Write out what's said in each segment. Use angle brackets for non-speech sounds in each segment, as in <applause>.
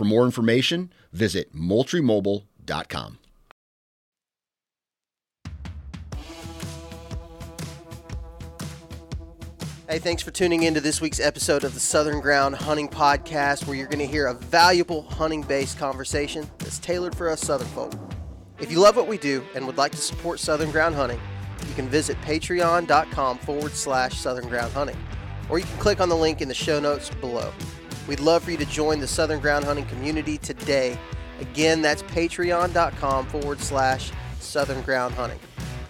For more information, visit moultriemobile.com. Hey, thanks for tuning in to this week's episode of the Southern Ground Hunting Podcast, where you're going to hear a valuable hunting based conversation that's tailored for us Southern folk. If you love what we do and would like to support Southern Ground Hunting, you can visit patreon.com forward slash Southern Ground Hunting, or you can click on the link in the show notes below. We'd love for you to join the Southern Ground Hunting community today. Again, that's patreon.com forward slash Southern Ground Hunting.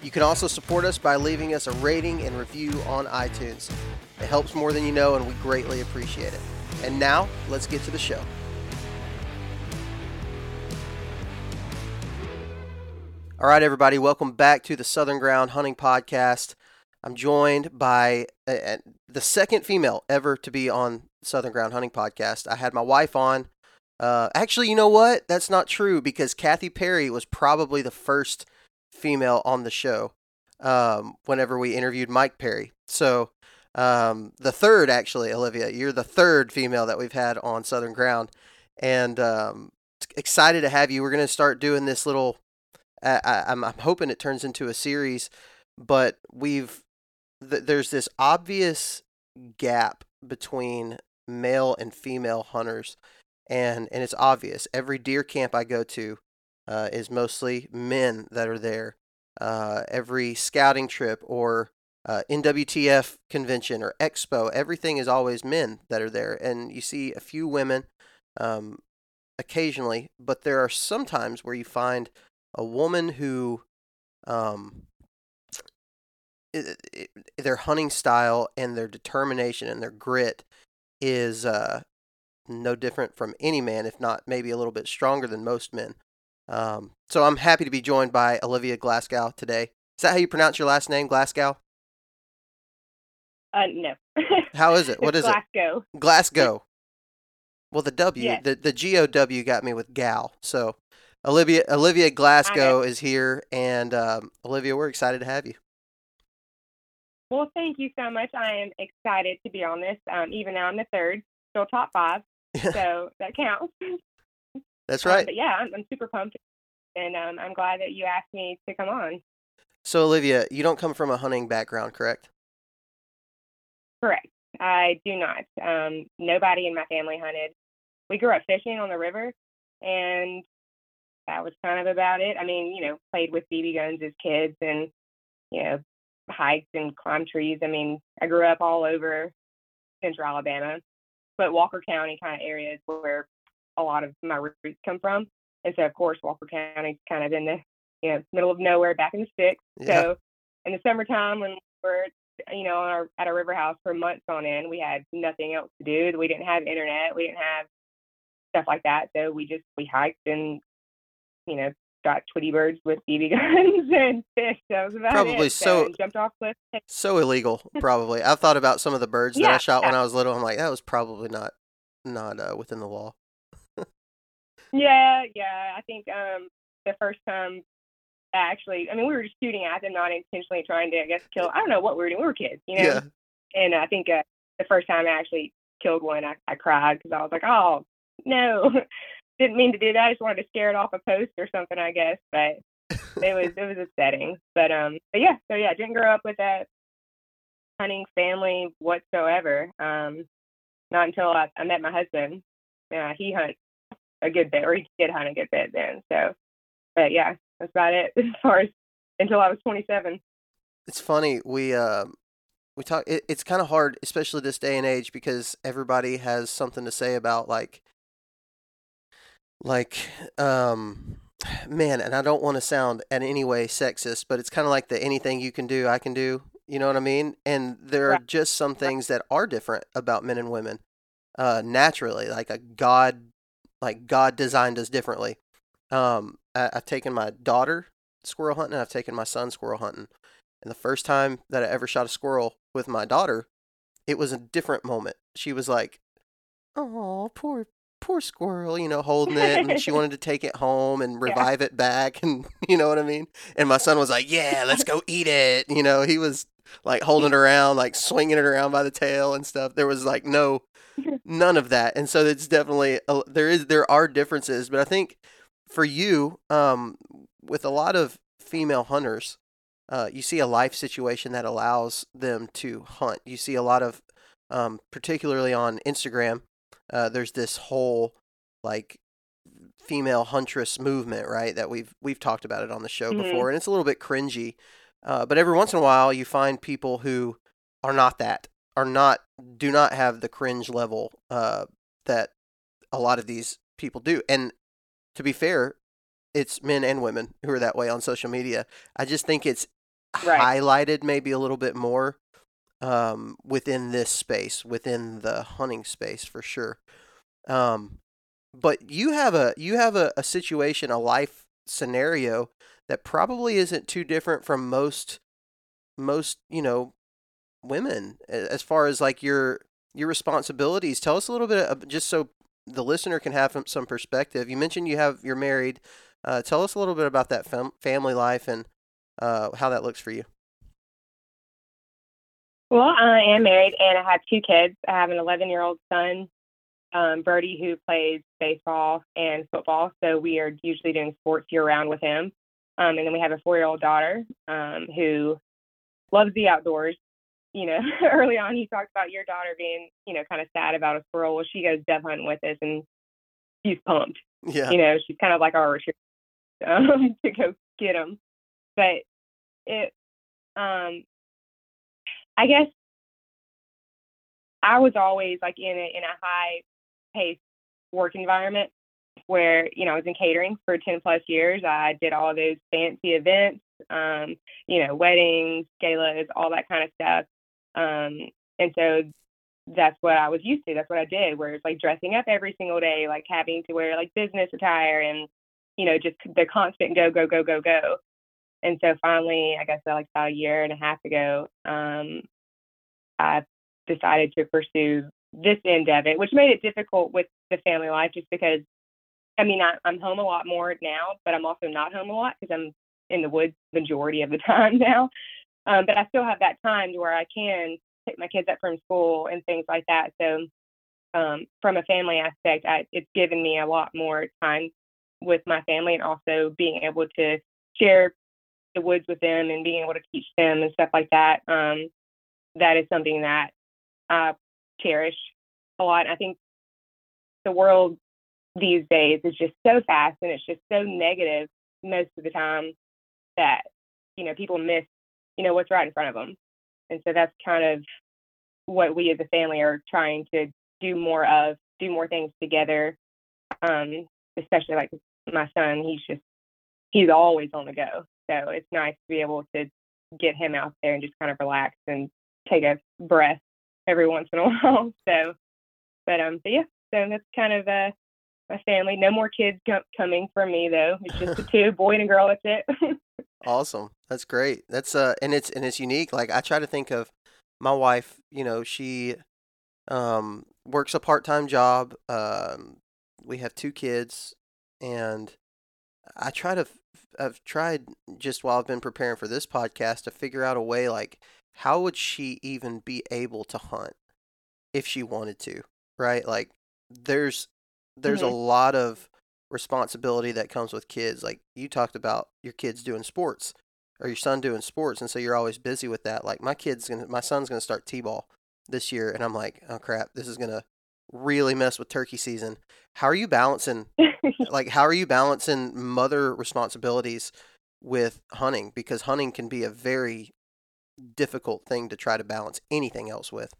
You can also support us by leaving us a rating and review on iTunes. It helps more than you know, and we greatly appreciate it. And now, let's get to the show. All right, everybody, welcome back to the Southern Ground Hunting Podcast. I'm joined by uh, the second female ever to be on Southern Ground Hunting Podcast. I had my wife on. Uh, actually, you know what? That's not true because Kathy Perry was probably the first female on the show um, whenever we interviewed Mike Perry. So um, the third, actually, Olivia, you're the third female that we've had on Southern Ground, and um, excited to have you. We're going to start doing this little. I, I'm, I'm hoping it turns into a series, but we've th- there's this obvious gap between male and female hunters, and and it's obvious. Every deer camp I go to, uh, is mostly men that are there. Uh, every scouting trip or uh, NWTF convention or expo, everything is always men that are there. And you see a few women um, occasionally, but there are some times where you find a woman who um, it, it, their hunting style and their determination and their grit is uh, no different from any man, if not maybe a little bit stronger than most men. Um, so I'm happy to be joined by Olivia Glasgow today. Is that how you pronounce your last name, Glasgow? Uh, no. how is it? <laughs> What is Glasgow. it? Glasgow. Glasgow. <laughs> Well, the W, yes. the the G O W got me with gal. So Olivia Olivia Glasgow is here, and um, Olivia, we're excited to have you. Well, thank you so much. I am excited to be on this. Um, even though I'm the third, still top five, <laughs> so that counts. That's right. Um, but yeah, I'm, I'm, super pumped, and um, I'm glad that you asked me to come on. So, Olivia, you don't come from a hunting background, correct? Correct. I do not. Um, nobody in my family hunted. We grew up fishing on the river, and that was kind of about it. I mean, you know, played with BB guns as kids, and you know, hiked and climbed trees. I mean, I grew up all over central Alabama, but Walker County kind of areas where a lot of my roots come from. And so, of course, Walker County's kind of in the you know middle of nowhere, back in the sticks. Yeah. So, in the summertime when we're you know our, at our river house for months on end, we had nothing else to do. We didn't have internet. We didn't have stuff like that. So we just we hiked and you know got Tweety birds with BB <laughs> guns and fish. That was about probably it. so, so jumped off cliff. <laughs> So illegal, probably. I've thought about some of the birds yeah, that I shot yeah. when I was little. I'm like, that was probably not not uh, within the law. Yeah, yeah. I think um the first time actually I mean we were just shooting at them, not intentionally trying to I guess kill I don't know what we were doing. We were kids, you know. Yeah. And I think uh, the first time I actually killed one, I, I cried because I was like, oh no, <laughs> didn't mean to do that. I just wanted to scare it off a post or something, I guess. But it was it was <laughs> upsetting. But um, but yeah, so yeah, I didn't grow up with that hunting family whatsoever. Um, not until I, I met my husband. Yeah, he hunts a good bit, or he did hunt a good bit then. So, but yeah, that's about it <laughs> as far as until I was 27. It's funny we uh, we talk. It, it's kind of hard, especially this day and age, because everybody has something to say about like like um man and i don't want to sound in any way sexist but it's kind of like the anything you can do i can do you know what i mean? And there are just some things that are different about men and women uh naturally like a god like god designed us differently. Um I, i've taken my daughter squirrel hunting and i've taken my son squirrel hunting and the first time that i ever shot a squirrel with my daughter it was a different moment. She was like oh poor poor squirrel, you know, holding it, and she wanted to take it home and <laughs> revive yeah. it back, and <laughs> you know what I mean. And my son was like, "Yeah, let's go eat it." You know, he was like <laughs> holding it around, like swinging it around by the tail and stuff. There was like no, none of that, and so it's definitely a, there is there are differences, but I think for you, um, with a lot of female hunters, uh, you see a life situation that allows them to hunt. You see a lot of, um, particularly on Instagram, uh, there's this whole like female huntress movement, right? That we've we've talked about it on the show mm-hmm. before, and it's a little bit cringy. Uh, but every once in a while, you find people who are not that, are not, do not have the cringe level uh, that a lot of these people do. And to be fair, it's men and women who are that way on social media. I just think it's right. highlighted maybe a little bit more um, within this space, within the hunting space for sure. Um, but you have a you have a, a situation, a life scenario that probably isn't too different from most most you know women as far as like your your responsibilities. Tell us a little bit of, just so the listener can have some perspective. You mentioned you have you're married. Uh, tell us a little bit about that fam- family life and uh, how that looks for you. Well, I am married and I have two kids. I have an 11 year old son, um, Birdie, who plays baseball and football. So we are usually doing sports year round with him. Um, and then we have a four year old daughter um, who loves the outdoors. You know, <laughs> early on, he talked about your daughter being, you know, kind of sad about a squirrel. Well, she goes dove hunting with us and she's pumped. Yeah. You know, she's kind of like our <laughs> um, to go get them. But it, um, I guess I was always like in a in a high paced work environment where you know I was in catering for ten plus years. I did all those fancy events, um, you know, weddings, galas, all that kind of stuff. Um, and so that's what I was used to. That's what I did. Where it's like dressing up every single day, like having to wear like business attire, and you know, just the constant go go go go go. And so finally, I guess like about a year and a half ago, um, I decided to pursue this end of it, which made it difficult with the family life just because, I mean, I, I'm home a lot more now, but I'm also not home a lot because I'm in the woods majority of the <laughs> time now. Um, but I still have that time to where I can pick my kids up from school and things like that. So um, from a family aspect, I, it's given me a lot more time with my family and also being able to share the woods with them and being able to teach them and stuff like that. Um, that is something that I cherish a lot. I think the world these days is just so fast and it's just so negative most of the time that you know people miss you know what's right in front of them and so that's kind of what we as a family are trying to do more of do more things together um especially like my son he's just he's always on the go so it's nice to be able to get him out there and just kind of relax and take a breath every once in a <laughs> while. So, but um, but yeah, so that's kind of uh my family. No more kids com- coming from me though. It's just the <laughs> two, boy and a girl. That's it. awesome. That's great. That's uh, and it's and it's unique. Like I try to think of my wife. You know, she um works a part time job. Um, we have two kids, and I try to. I've tried just while I've been preparing for this podcast to figure out a way like how would she even be able to hunt? if she wanted to, right? Like there's there's a Mhm. lot of responsibility that comes with kids. Like you talked about your kids doing sports or your son doing sports, and so you're always busy with that. Like my kid's gonna, my son's gonna start t-ball this year, and I'm like, oh crap, this is gonna really mess with turkey season. How are you balancing? <laughs> Like, how are you balancing mother responsibilities with hunting? Because hunting can be a very difficult thing to try to balance anything else with.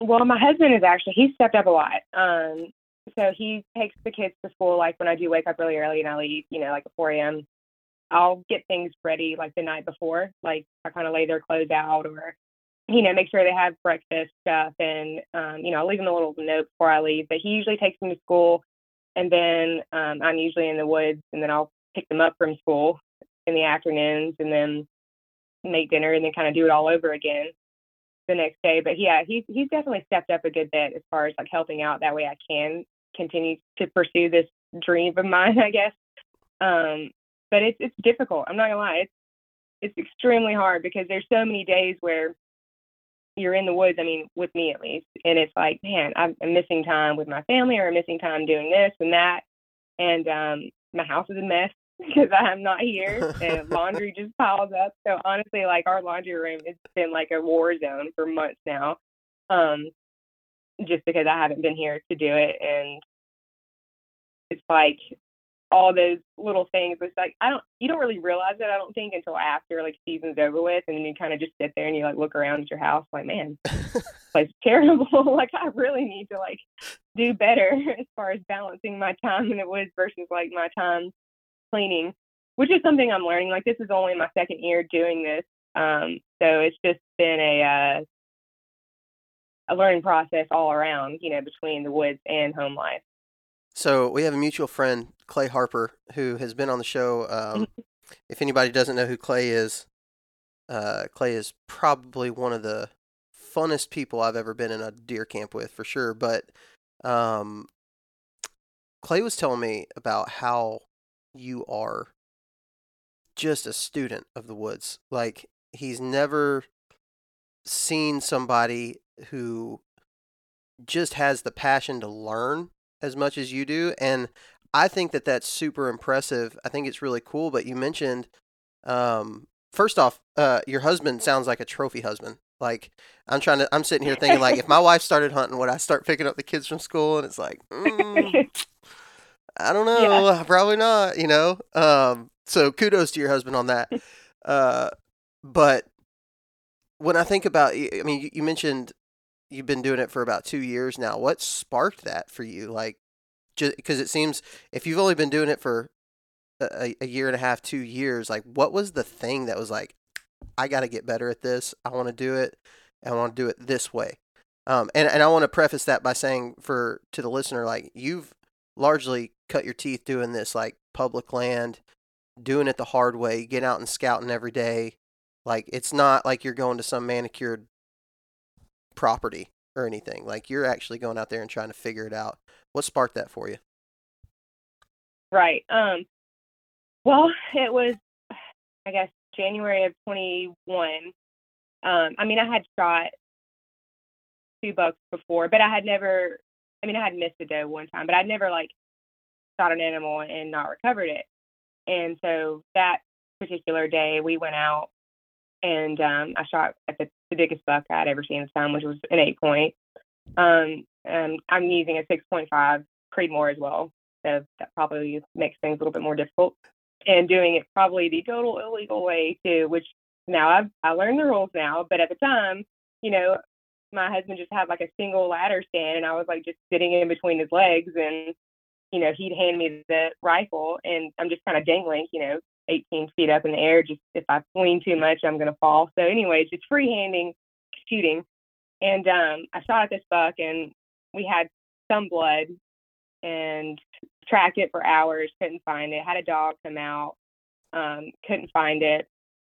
Well, my husband is actually he's stepped up a lot. Um, so he takes the kids to school. Like when I do wake up really early and I leave, you know, like at 4 a.m. I'll get things ready like the night before. Like I kind of lay their clothes out or, you know, make sure they have breakfast stuff and, um, you know, I'll leave them a little note before I leave. But he usually takes them to school, and then um, I'm usually in the woods, and then I'll pick them up from school in the afternoons, and then make dinner, and then kind of do it all over again the next day. But yeah, he's he's definitely stepped up a good bit as far as like helping out. That way, I can continue to pursue this dream of mine, <laughs> I guess. Um, but it's it's difficult. I'm not gonna lie. It's it's extremely hard because there's so many days where you're in the woods. I mean, with me at least, and it's like, man, I'm, I'm missing time with my family, or I'm missing time doing this and that, and um, my house is a mess <laughs> because I'm not here, and <laughs> laundry just piles up. So honestly, like our laundry room, it's been like a war zone for months now, um, just because I haven't been here to do it, and it's like all those little things. It's like I don't, you don't really realize it. I don't think until after like season's over with, and then you kind of just sit there and you like look around at your house, like man, <laughs> place terrible. <laughs> like I really need to like do better <laughs> as far as balancing my time in the woods versus like my time cleaning, which is something I'm learning. Like this is only my second year doing this, um, so it's just been a uh, a learning process all around. You know, between the woods and home life. So we have a mutual friend, Clay Harper, who has been on the show. Um, <laughs> if anybody doesn't know who Clay is, uh, Clay is probably one of the funnest people I've ever been in a deer camp with, for sure. But um, Clay was telling me about how you are just a student of the woods. Like he's never seen somebody who just has the passion to learn as much as you do and i think that that's super impressive i think it's really cool but you mentioned um, first off uh, your husband sounds like a trophy husband like i'm trying to i'm sitting here thinking like if my <laughs> wife started hunting would i start picking up the kids from school? And it's like mm, <laughs> i don't know probably not you know? Um, so kudos to your husband on that <laughs> uh, but when i think about i mean you mentioned you've been doing it for about two years now. What sparked that for you? Like, just because it seems if you've only been doing it for a, a year and a half, two years, like, what was the thing that was like, I got to get better at this. I want to do it. I want to do it this way. Um, and and I want to preface that by saying for to the listener, like, you've largely cut your teeth doing this, like public land, doing it the hard way, getting out and scouting every day. Like, it's not like you're going to some manicured property or anything. Like you're actually going out there and trying to figure it out. What sparked that for you? Right. Um. Well, it was, I guess, January of 21. Um. I mean, I had shot two bucks before, but I had never. I mean, I had missed a doe one time, but I'd never like shot an animal and not recovered it. And so that particular day, we went out and um, I shot at the, the biggest buck I'd ever seen this time, which was an eight point. Um, and I'm using a 6.5 Creedmoor as well, so that probably makes things a little bit more difficult. And doing it probably the total illegal way too, which now I've I learned the rules now, but at the time, you know, my husband just had like a single ladder stand, and I was like just sitting in between his legs, and you know, he'd hand me the rifle, and I'm just kind of dangling, you know, 18 feet up in the air. Just if I swing too much, I'm going to fall. So, anyways, just freehanding shooting. And um, I shot at this buck, and we had some blood and tracked it for hours, couldn't find it. Had a dog come out, um, couldn't find it.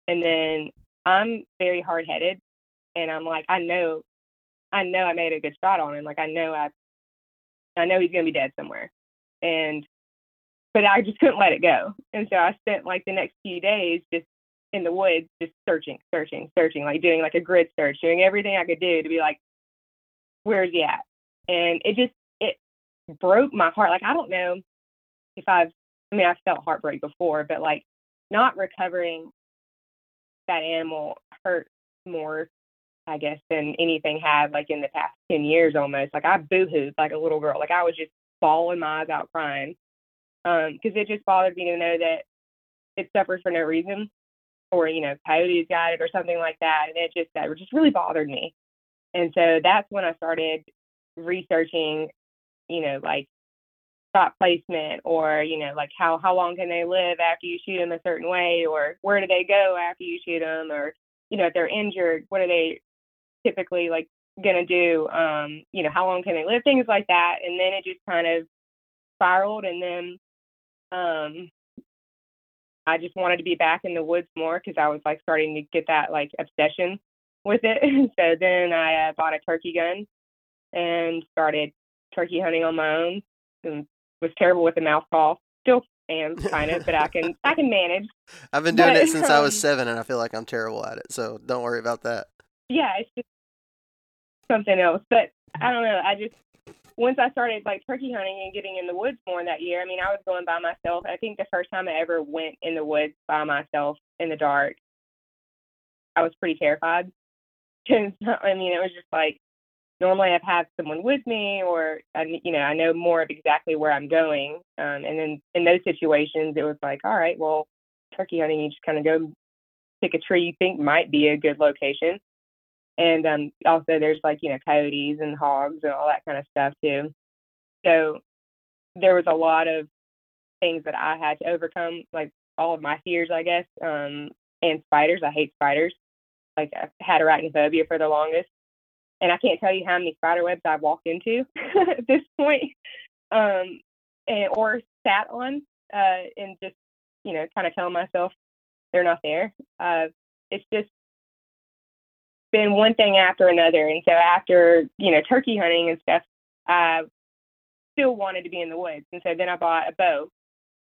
And then I'm very hard headed, and I'm like, I know, I know I made a good shot on him. Like I know I, I know he's gonna be dead somewhere. And but I just couldn't let it go. And so I spent like the next few days just in the woods, just searching, searching, searching, like doing like a grid search, doing everything I could do to be like, where's he at? And it just it broke my heart. Like I don't know if I've I mean I've felt heartbreak before, but like not recovering that animal hurt more, I guess, than anything had like in the past ten years almost. Like I boohooed like a little girl. Like I was just bawling my eyes out crying. Um, because it just bothered me to know that it suffers for no reason or you know coyotes got it or something like that and it just that just really bothered me. And so that's when i started researching you know like spot placement or you know like how how long can they live after you shoot them a certain way or where do they go after you shoot them or you know if they're injured what are they typically like going to do? Um you know how long can they live? Things like that. And then it just kind of spiraled and then um I just wanted to be back in the woods more because I was like starting to get that like obsession with it. <laughs> so then I uh, bought a turkey gun and started turkey hunting on my own. And was terrible with the mouth call. Still am kind of, but I can I can manage. <laughs> I've been doing But, it since I was um, seven, and I feel like I'm terrible at it. So don't worry about that. Yeah, it's just something else. But I don't know. I just once I started like turkey hunting and getting in the woods more that year, I mean, I was going by myself. I think the first time I ever went in the woods by myself in the dark, I was pretty terrified. <laughs> Because I mean, it was just like normally I've had someone with me, or I, you know, I know more of exactly where I'm going. Um, and then in those situations, it was like, all right, well, turkey hunting, you just kind of go pick a tree you think might be a good location. And um, also, there's like you know coyotes and hogs and all that kind of stuff too. So there was a lot of things that I had to overcome, like all of my fears, I guess, um, and spiders. I hate spiders. Like I've had arachnophobia for the longest, and I can't tell you how many spider webs I've walked into <laughs> at this point, um, and or sat on, uh, and just you know, kind of telling myself they're not there. Uh, it's just been one thing after another, and so after you know turkey hunting and stuff, I still wanted to be in the woods, and so then I bought a bow.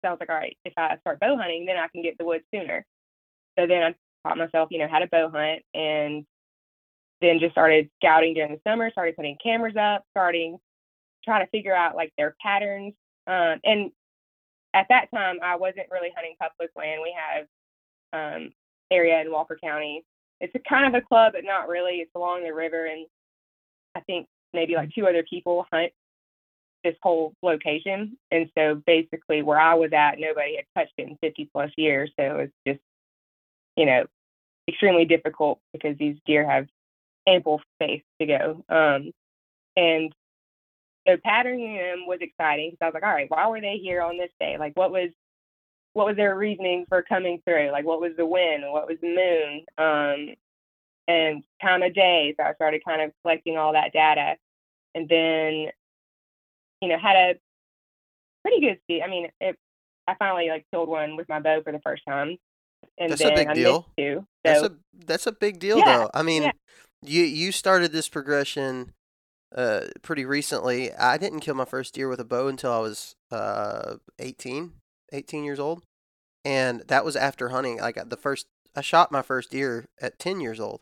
So I was like, all right, if I start bow hunting, then I can get the woods sooner. So then I taught myself, you know, how to bow hunt, and then just started scouting during the summer. Started putting cameras up, starting trying to figure out like their patterns. Um, and at that time, I wasn't really hunting public land. We have um, area in Walker County. It's a kind of a club, but not really. It's along the river, and I think maybe like two other people hunt this whole location. And so basically, where I was at, nobody had touched it in 50 plus years. So it's just, you know, extremely difficult because these deer have ample space to go. Um, and so patterning them was exciting because I was like, all right, why were they here on this day? Like, what was what was their reasoning for coming through? Like, what was the wind? What was the moon? Um, and time of day. So I started kind of collecting all that data, and then, you know, had a pretty good see. I mean, it, I finally like killed one with my bow for the first time, and That's a big I deal. two. So That's a that's a big deal, Yeah, though. I mean, yeah. you you started this progression uh pretty recently. I didn't kill my first deer with a bow until I was uh 18, 18 years old, and that was after hunting. Like the first, I shot my first deer at ten years old,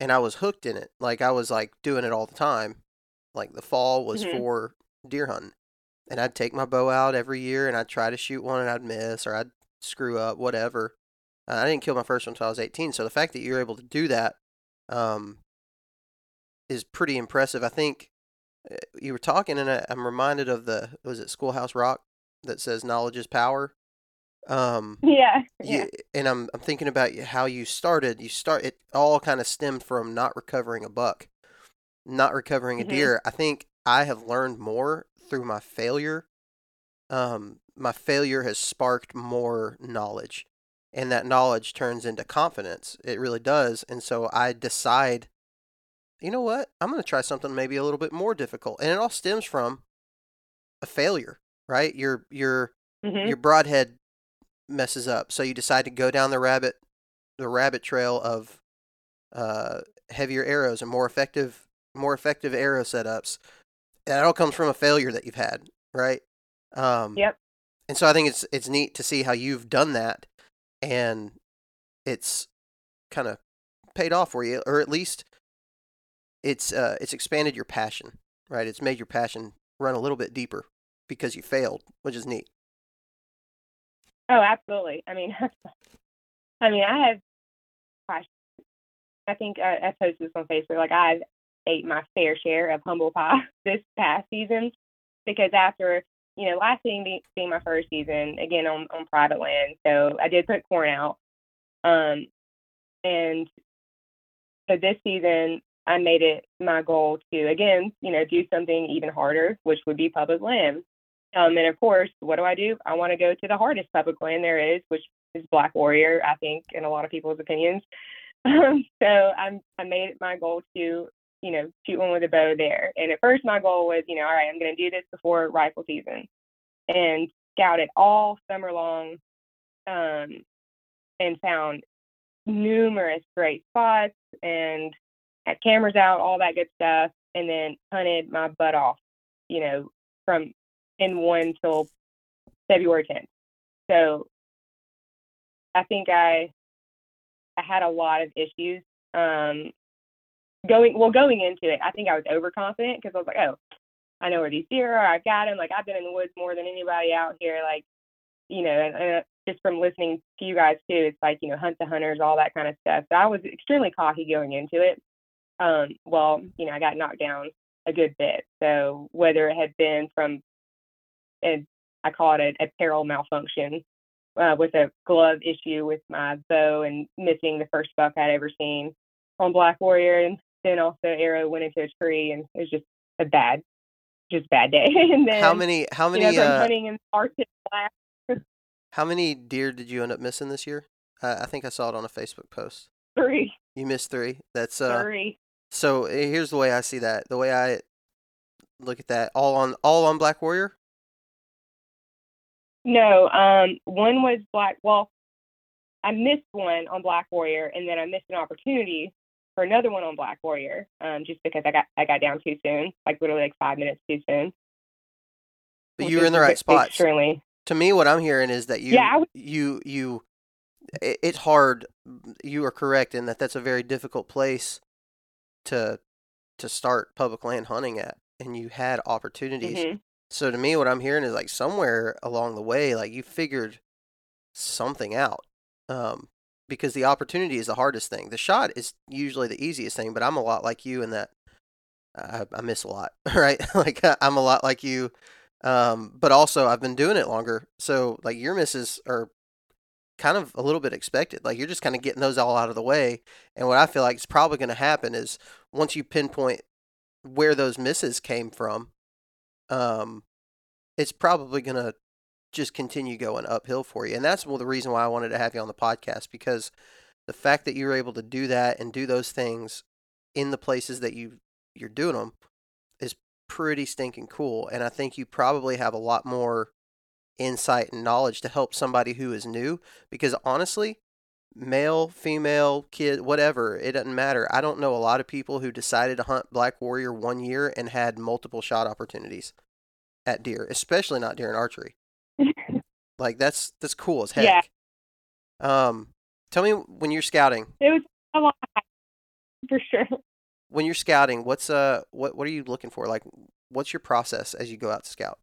and I was hooked in it. Like I was like doing it all the time. Like the fall was Mhm. for deer hunting, and I'd take my bow out every year, and I'd try to shoot one, and I'd miss, or I'd screw up, whatever. Uh, I didn't kill my first one until I was 18. So the fact that you're able to do that um, is pretty impressive. I think uh, you were talking, and I, I'm reminded of the was it Schoolhouse Rock that says knowledge is power. Um, yeah, yeah, and I'm I'm thinking about how you started. You start it all kind of stemmed from not recovering a buck, not recovering a Mhm. deer. I think I have learned more through my failure. Um, my failure has sparked more knowledge, and that knowledge turns into confidence. It really does. And so I decide, you know what? I'm going to try something maybe a little bit more difficult, and it all stems from a failure, right? Your your hmm your broadhead messes up, so you decide to go down the rabbit the rabbit trail of uh, heavier arrows and more effective more effective arrow setups. That all comes from a failure that you've had, right? Um, Yep. And so I think it's it's neat to see how you've done that, and it's kind of paid off for you, or at least it's uh, it's expanded your passion, right? It's made your passion run a little bit deeper because you failed, which is neat. Oh, absolutely. I mean, <laughs> I mean, I have, gosh, I think I, I posted this on Facebook. Like, I've ate my fair share of humble pie <laughs> this past season because after you know last season being, being my first season again on on private land, so I did put corn out, um, and so this season I made it my goal to again you know do something even harder, which would be public land. Um, and of course, what do I do? I want to go to the hardest public land there is, which is Black Warrior, I think, in a lot of people's opinions. <laughs> Um, so I'm I made it my goal to you know shoot one with a bow there. And at first, my goal was you know all right, I'm going to do this before rifle season, and scouted all summer long, um, and found numerous great spots and had cameras out, all that good stuff, and then hunted my butt off, you know, from in one till February 10th. So I think I I had a lot of issues um, going well going into it. I think I was overconfident because I was like, oh, I know where these deer are. I've got them. Like I've been in the woods more than anybody out here. Like you know, and, and just from listening to you guys too, it's like you know, hunt the hunters, all that kind of stuff. So I was extremely cocky going into it. Um, well, you know, I got knocked down a good bit. So whether it had been from, and I call it a apparel malfunction, uh, with a glove issue with my bow and missing the first buck I'd ever seen on Black Warrior, and then also arrow went into a tree, and it was just a bad, just bad day. <laughs> and then how many? How many? You know, uh, hunting in Arctic black. <laughs> how many deer did you end up missing this year? Uh, I think I saw it on a Facebook post. Three. You missed three. That's uh. Three. So here's the way I see that. The way I look at that, all on all on Black Warrior. No, um, one was Black. Well, I missed one on Black Warrior, and then I missed an opportunity for another one on Black Warrior, um, just because I got I got down too soon, like literally like five minutes too soon. But you were in the right spot. Extremely. To me, what I'm hearing is that you Yeah, was- you you it's hard. You are correct in that that's a very difficult place to to start public land hunting at, and you had opportunities. Mhm. So to me, what I'm hearing is like somewhere along the way, like you figured something out. Um, because the opportunity is the hardest thing. The shot is usually the easiest thing, but I'm a lot like you in that I, I miss a lot, <laughs> right? <laughs> like I'm a lot like you. Um, but also I've been doing it longer. So like your misses are kind of a little bit expected. Like you're just kind of getting those all out of the way. And what I feel like is probably going to happen is once you pinpoint where those misses came from, um, it's probably going to just continue going uphill for you. And that's the reason why I wanted to have you on the podcast because the fact that you were able to do that and do those things in the places that you you're doing them is pretty stinking cool. And I think you probably have a lot more insight and knowledge to help somebody who is new because honestly, male, female, kid, whatever, it doesn't matter. I don't know a lot of people who decided to hunt Black Warrior one year and had multiple shot opportunities at deer, especially not deer in archery. <laughs> Like that's that's cool as heck. Yeah. Um, tell me when you're scouting. It was a lot for sure. When you're scouting, what's uh what what are you looking for? Like, what's your process as you go out to scout?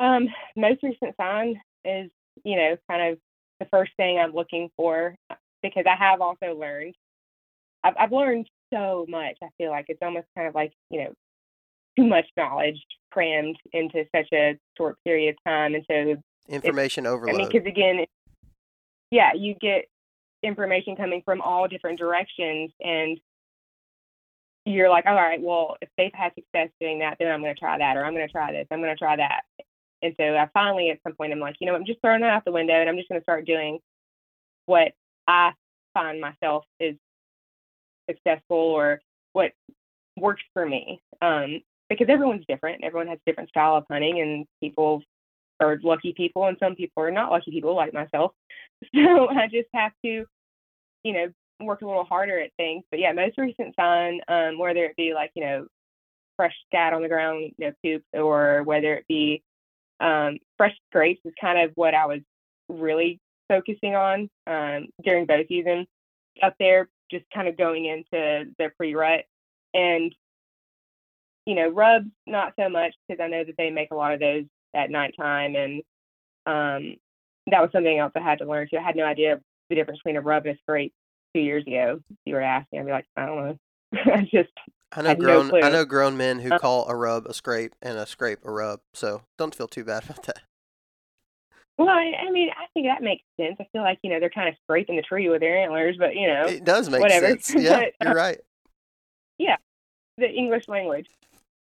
Um, most recent sign is, you know, kind of the first thing I'm looking for uh, because I have also learned. I've, I've learned so much. I feel like it's almost kind of like, you know, too much knowledge crammed into such a short period of time. And so, Information overload. I mean, because again, yeah, you get information coming from all different directions and you're like, all right, well, if they've had success doing that, then I'm going to try that, or I'm going to try this, I'm going to try that. And so I finally, at some point, I'm like, you know, I'm just throwing that out the window, and I'm just going to start doing what I find myself is successful or what works for me. Um, because everyone's different. Everyone has a different style of hunting, and people are lucky people, and some people are not lucky people, like myself. <laughs> So I just have to, you know, work a little harder at things. But yeah, most recent sign, um, whether it be like, you know, fresh scat on the ground, you know, poop, or whether it be um, fresh scrapes is kind of what I was really focusing on um, during bow season up there just kind of going into the pre rut. And, you know, rubs, not so much because I know that they make a lot of those at nighttime. And um, that was something else I had to learn too. I had no idea the difference between a rub and a scrape two years ago. If you were asking, I'd be like, I don't know. <laughs> I just I know had no grown I know grown men who Uh, call a rub a scrape and a scrape a rub, so don't feel too bad <laughs> about that. Well, I, I mean, I think that makes sense. I feel like you know they're kind of scraping the tree with their antlers, but you know It does make whatever. sense. <laughs> Yeah, But, you're uh, Yeah, the English language.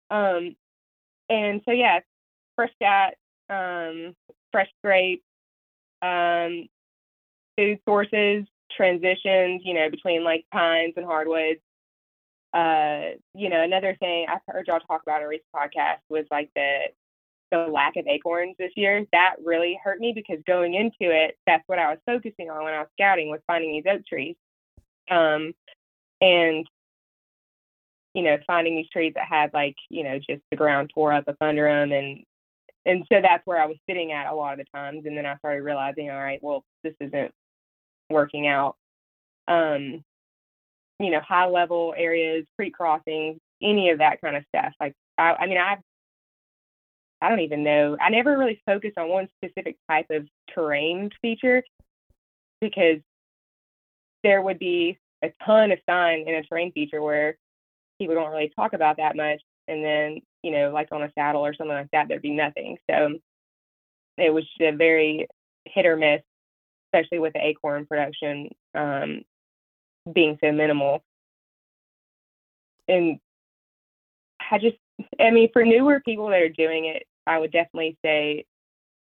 Um, and so yeah, fresh scat, um, fresh scrape, um, food sources, transitions, you know, between like pines and hardwoods. Uh, you know, another thing I've heard y'all talk about a recent podcast was like the the lack of acorns this year. That really hurt me because going into it, that's what I was focusing on when I was scouting was finding these oak trees. Um, and you know, finding these trees that had like, you know, just the ground tore up up under them. And, and so that's where I was sitting at a lot of the times. And then I started realizing, all right, well, this isn't working out. Um, you know, high level areas, creek crossings, any of that kind of stuff. Like, I, I mean, I've, I don't even know. I never really focused on one specific type of terrain feature because there would be a ton of sign in a terrain feature where people don't really talk about that much. And then, you know, like on a saddle or something like that, there'd be nothing. So it was a very hit or miss, especially with the acorn production um, being so minimal. And I just, I mean, for newer people that are doing it, I would definitely say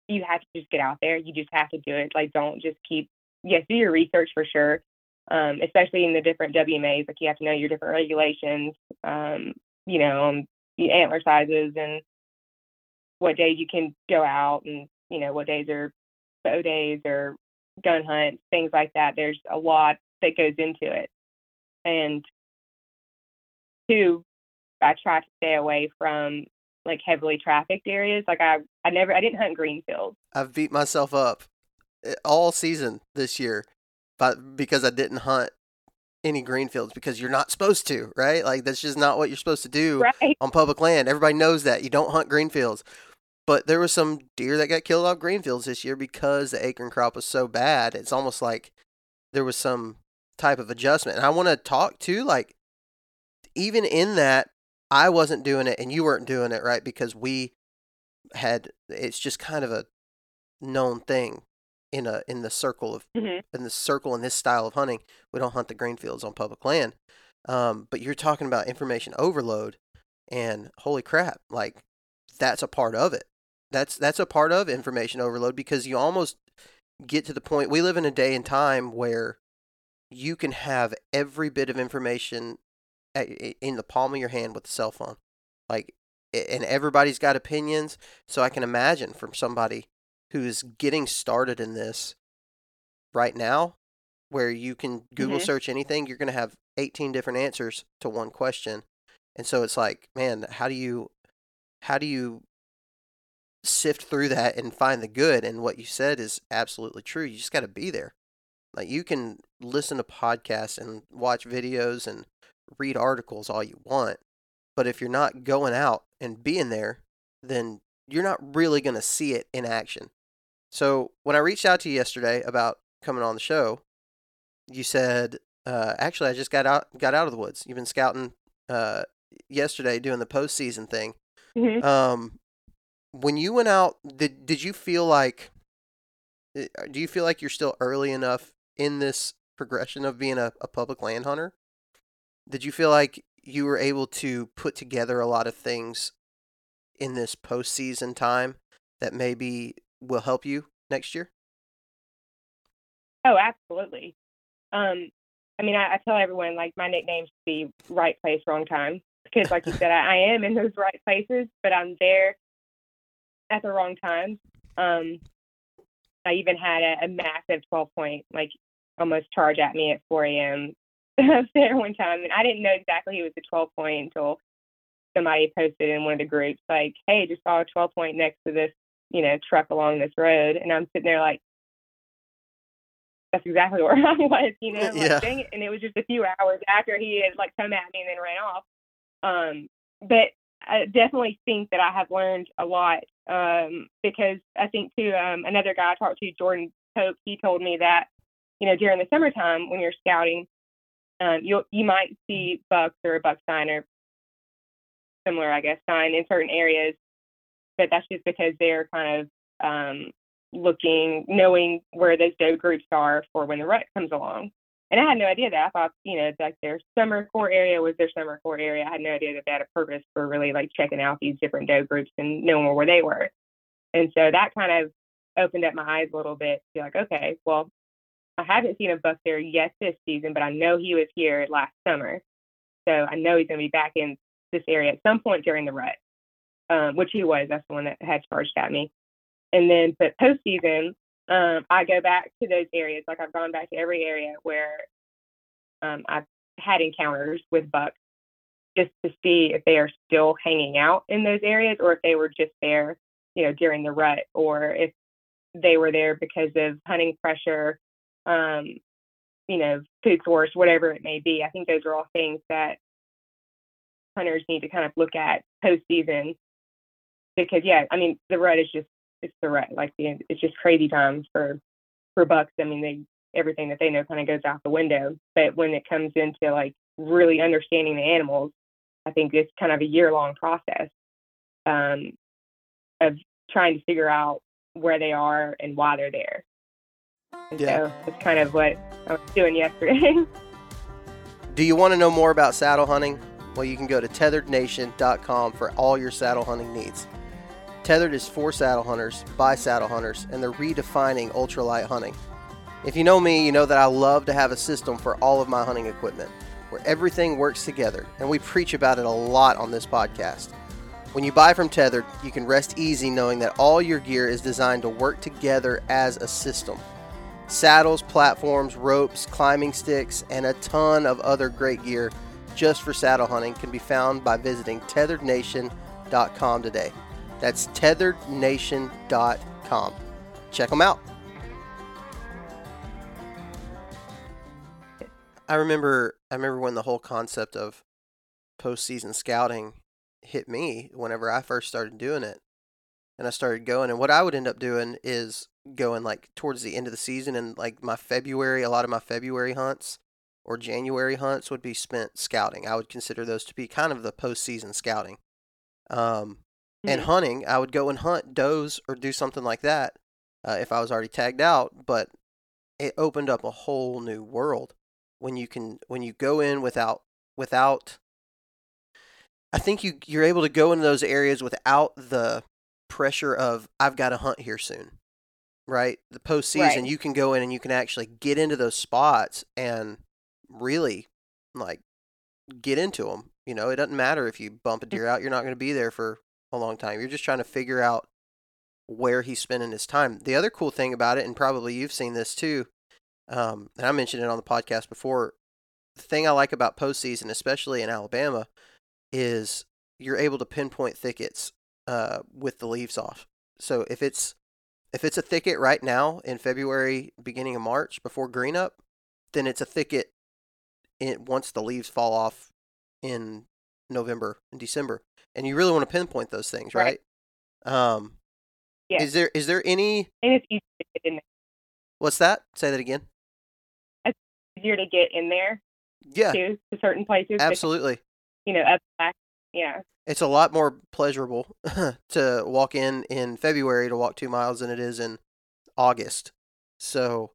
you have to just get out there. You just have to do it. Like, don't just keep, yes, do your research for sure, um, especially in the different WMAs. Like, you have to know your different regulations, um, you know, on the antler sizes and what days you can go out and, you know, what days are bow days or gun hunts, things like that. There's a lot that goes into it. And two, I try to stay away from like heavily trafficked areas. Like I, I never, I didn't hunt greenfield. I've beat myself up eh, all season this year, but because I didn't hunt any greenfields because you're not supposed to, right? Like that's just not what you're supposed to do Right. on public land. Everybody knows that you don't hunt greenfields. But there was some deer that got killed off greenfields this year because the acorn crop was so bad. It's almost like there was some type of adjustment. And I want to talk to like even in that, I wasn't doing it and you weren't doing it, right? Because we had it's just kind of a known thing in a in the circle of hmm in the circle in this style of hunting. We don't hunt the green fields on public land. Um, but you're talking about information overload and holy crap, like that's a part of it. That's that's a part of information overload because you almost get to the point we live in a day and time where you can have every bit of information at, in the palm of your hand with a cell phone. Like and everybody's got opinions, so I can imagine from somebody who's getting started in this right now where you can Google Mhm. search anything, you're going to have 18 different answers to one question. And so it's like, man, how do you how do you sift through that and find the good? And what you said is absolutely true. You just got to be there. Like you can listen to podcasts and watch videos and read articles all you want, but if you're not going out and being there, then you're not really going to see it in action. So when I reached out to you yesterday about coming on the show, you said, uh, "Actually, I just got out got out of the woods. You've been scouting uh, yesterday, doing the postseason thing. hmm Um, when you went out, did did you feel like? uh, Do you feel like you're still early enough in this progression of being a, a public land hunter? Did you feel like you were able to put together a lot of things in this postseason time that maybe will help you next year? Oh, absolutely. Um, I mean, I, I tell everyone like my nickname should be right place, wrong time because, like you said, I, I am in those right places, but I'm there at the wrong times. Um, I even had a, a massive 12 point, like almost charge at me at 4 a.m. <laughs> there one time, and I didn't know exactly it was a 12 point until somebody posted in one of the groups, like, "Hey, just saw a 12 point next to this, you know, truck along this road," and I'm sitting there like that's exactly <laughs> where I was, you know, like, Yeah. it. And it was just a few hours after he had like come at me and then ran off. Um, but I definitely think that I have learned a lot um, because I think too um, another guy I talked to, Jordan Pope, he told me that you know during the summertime when you're scouting, um, you you might see bucks or a buck sign or similar, I guess, sign in certain areas, but that's just because they're kind of um, looking, knowing where those doe groups are for when the rut comes along. And I had no idea that. I thought, you know, like their summer core area was their summer core area. I had no idea that they had a purpose for really like checking out these different doe groups and knowing where they were. And so that kind of opened up my eyes a little bit to be like, okay, well, I haven't seen a buck there yet this season, but I know he was here last summer. So I know he's going to be back in this area at some point during the rut, um, which he was. That's the one that had charged at me. And then, but postseason, um, I go back to those areas. Like I've gone back to every area where um, I've had encounters with bucks just to see if they are still hanging out in those areas or if they were just there, you know, during the rut or if they were there because of hunting pressure, um, you know, food source, whatever it may be. I think those are all things that hunters need to kind of look at postseason because, yeah, I mean, the rut is just it's the rut. Like the, it's just crazy times for for bucks. I mean, they everything that they know kind of goes out the window. But when it comes into like really understanding the animals, I think it's kind of a year long process um, of trying to figure out where they are and why they're there. And Yeah. so it's kind of what I was doing yesterday. <laughs> Do you want to know more about saddle hunting? Well, you can go to tetherednation.com for all your saddle hunting needs. Tethered is for saddle hunters by saddle hunters, and they're redefining ultralight hunting. If you know me, you know that I love to have a system for all of my hunting equipment where everything works together, and we preach about it a lot on this podcast. When you buy from Tethered, you can rest easy knowing that all your gear is designed to work together as a system. Saddles, platforms, ropes, climbing sticks, and a ton of other great gear just for saddle hunting can be found by visiting tetherednation.com today. That's tetherednation.com. Check them out. I remember I remember when the whole concept of postseason scouting hit me whenever I first started doing it. And I started going and what I would end up doing is going like towards the end of the season and like my February, a lot of my February hunts or January hunts would be spent scouting. I would consider those to be kind of the postseason scouting. Um, and Mhm. hunting, I would go and hunt does or do something like that uh, if I was already tagged out. But it opened up a whole new world when you can when you go in without without. I think you you're able to go into those areas without the pressure of I've got to hunt here soon, right? The postseason, Right. you can go in and you can actually get into those spots and really like get into them. You know, it doesn't matter if you bump a deer out; you're not going to be there for a long time. You're just trying to figure out where he's spending his time. The other cool thing about it, and probably you've seen this too, um, and I mentioned it on the podcast before. The thing I like about postseason, especially in Alabama, is you're able to pinpoint thickets uh, with the leaves off. So if it's if it's a thicket right now in February, beginning of March, before green up, then it's a thicket in, once the leaves fall off in November and December. And you really want to pinpoint those things, right? Right. Um, Yes. Is there is there any and it's easier to get in what's that? Say that again. It's easier to get in there Yeah, too to certain places. because, absolutely. You know, up back. Yeah. It's a lot more pleasurable <laughs> to walk in in February to walk two miles than it is in August. So,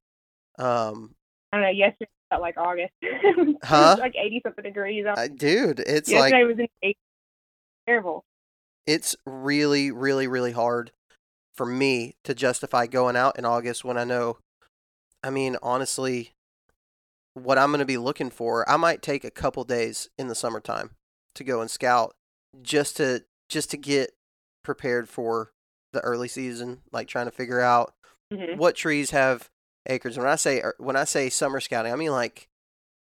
um, I don't know. Yesterday felt like August. <laughs> Huh? like eighty something degrees. I, dude, it's like yesterday was in 80. terrible. it's really, really, really hard for me to justify going out in August when I know, I mean, honestly, what I'm going to be looking for, I might take a couple days in the summertime to go and scout just to just to get prepared for the early season, like trying to figure out hmm what trees have acres. When I say er, when I say summer scouting, I mean like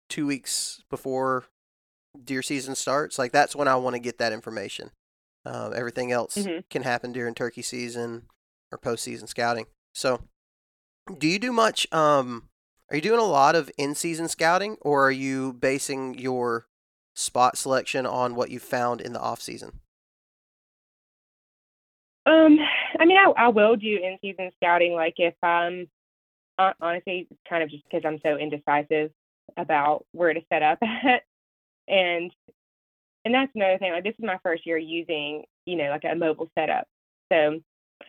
two weeks before deer season starts. Like that's when I want to get that information. Um, everything else Mhm. can happen during turkey season or postseason scouting. So, do you do much? Um, Are you doing a lot of in-season scouting, or are you basing your spot selection on what you found in the off season? Um, I mean, I, I will do in-season scouting. Like if I'm honestly, kind of just because I'm so indecisive about where to set up <laughs> at, and and that's another thing. Like this is my first year using, you know, like a mobile setup. So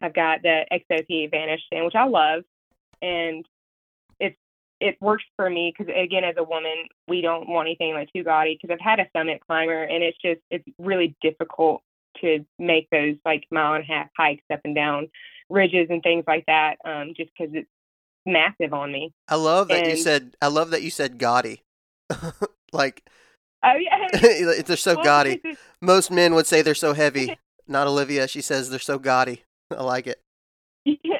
I've got the XOP Vanish stand, which I love, and it works for me because again, as a woman, we don't want anything like too gaudy. Because I've had a summit climber, and it's just it's really difficult to make those like mile and a half hikes up and down ridges and things like that, um, just because it's massive on me. I love that And- you said. I love that you said gaudy. <laughs> like Oh <laughs> yeah, they're so Well, gaudy. Most men would say they're so heavy. <laughs> Not Olivia. She says they're so gaudy. I like it. Yeah.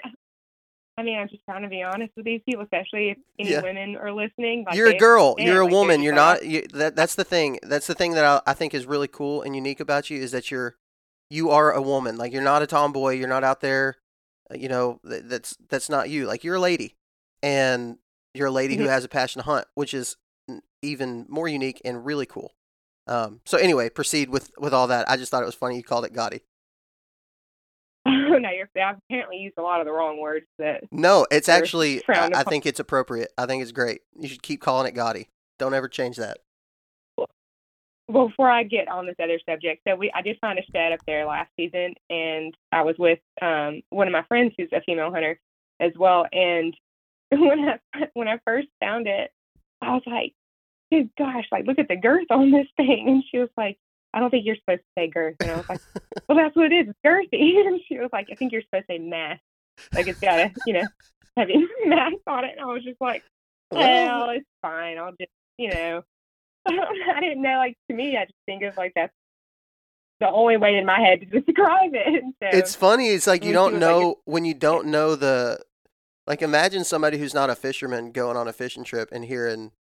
I mean, I'm just trying to be honest with these people, especially if any Yeah. women are listening. Like you're a girl. You're a like, woman. You're not. You, that that's the thing. That's the thing that I, I think is really cool and unique about you is that you're you are a woman. Like you're not a tomboy. You're not out there. uh, You know th- that's that's not you. Like you're a lady, and you're a lady who Mhm. has a passion to hunt, which is even more unique and really cool. Um, so anyway, proceed with with all that. I just thought it was funny you called it gaudy. <laughs> no, you're. I've apparently used a lot of the wrong words. That No, it's actually. I, I think it's appropriate. I think it's great. You should keep calling it gaudy. Don't ever change that. well, before I get on this other subject, so we I did find a shed up there last season, and I was with um one of my friends who's a female hunter as well. And <laughs> when I when I first found it, I was like, "Good gosh! Like, look at the girth on this thing." And she was like, "I don't think you're supposed to say girth." And I was like, "Well, that's what it is. It's girthy." <laughs> And she was like, "I think you're supposed to say mass. Like, it's got a you know heavy <laughs> mass on it." And I was just like, well, it's fine. I'll just, you know, <laughs> I didn't know. Like to me, I just think of like that's the only way in my head to describe it. So It's funny. It's like you don't was like, know when you don't know the like. Imagine somebody who's not a fisherman going on a fishing trip and hearing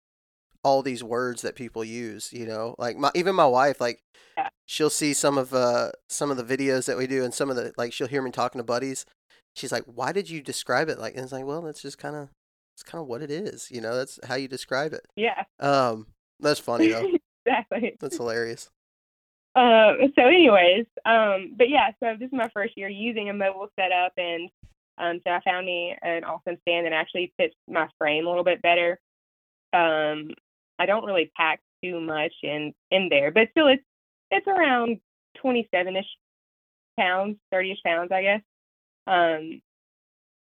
all these words that people use. You know, like my even my wife, like Yeah. she'll see some of uh some of the videos that we do and some of the like she'll hear me talking to buddies. She's like, "Why did you describe it like?" And it's like, "Well, that's just kind of it's kind of what it is. You know, that's how you describe it." yeah, Um, that's funny though. <laughs> exactly. That's hilarious. Uh, so, anyways, um, but yeah, so this is my first year using a mobile setup, and um, so I found me an awesome stand that actually fits my frame a little bit better. Um, I don't really pack too much in in there, but still, it's it's around twenty seven ish pounds, thirty ish pounds, I guess. Um,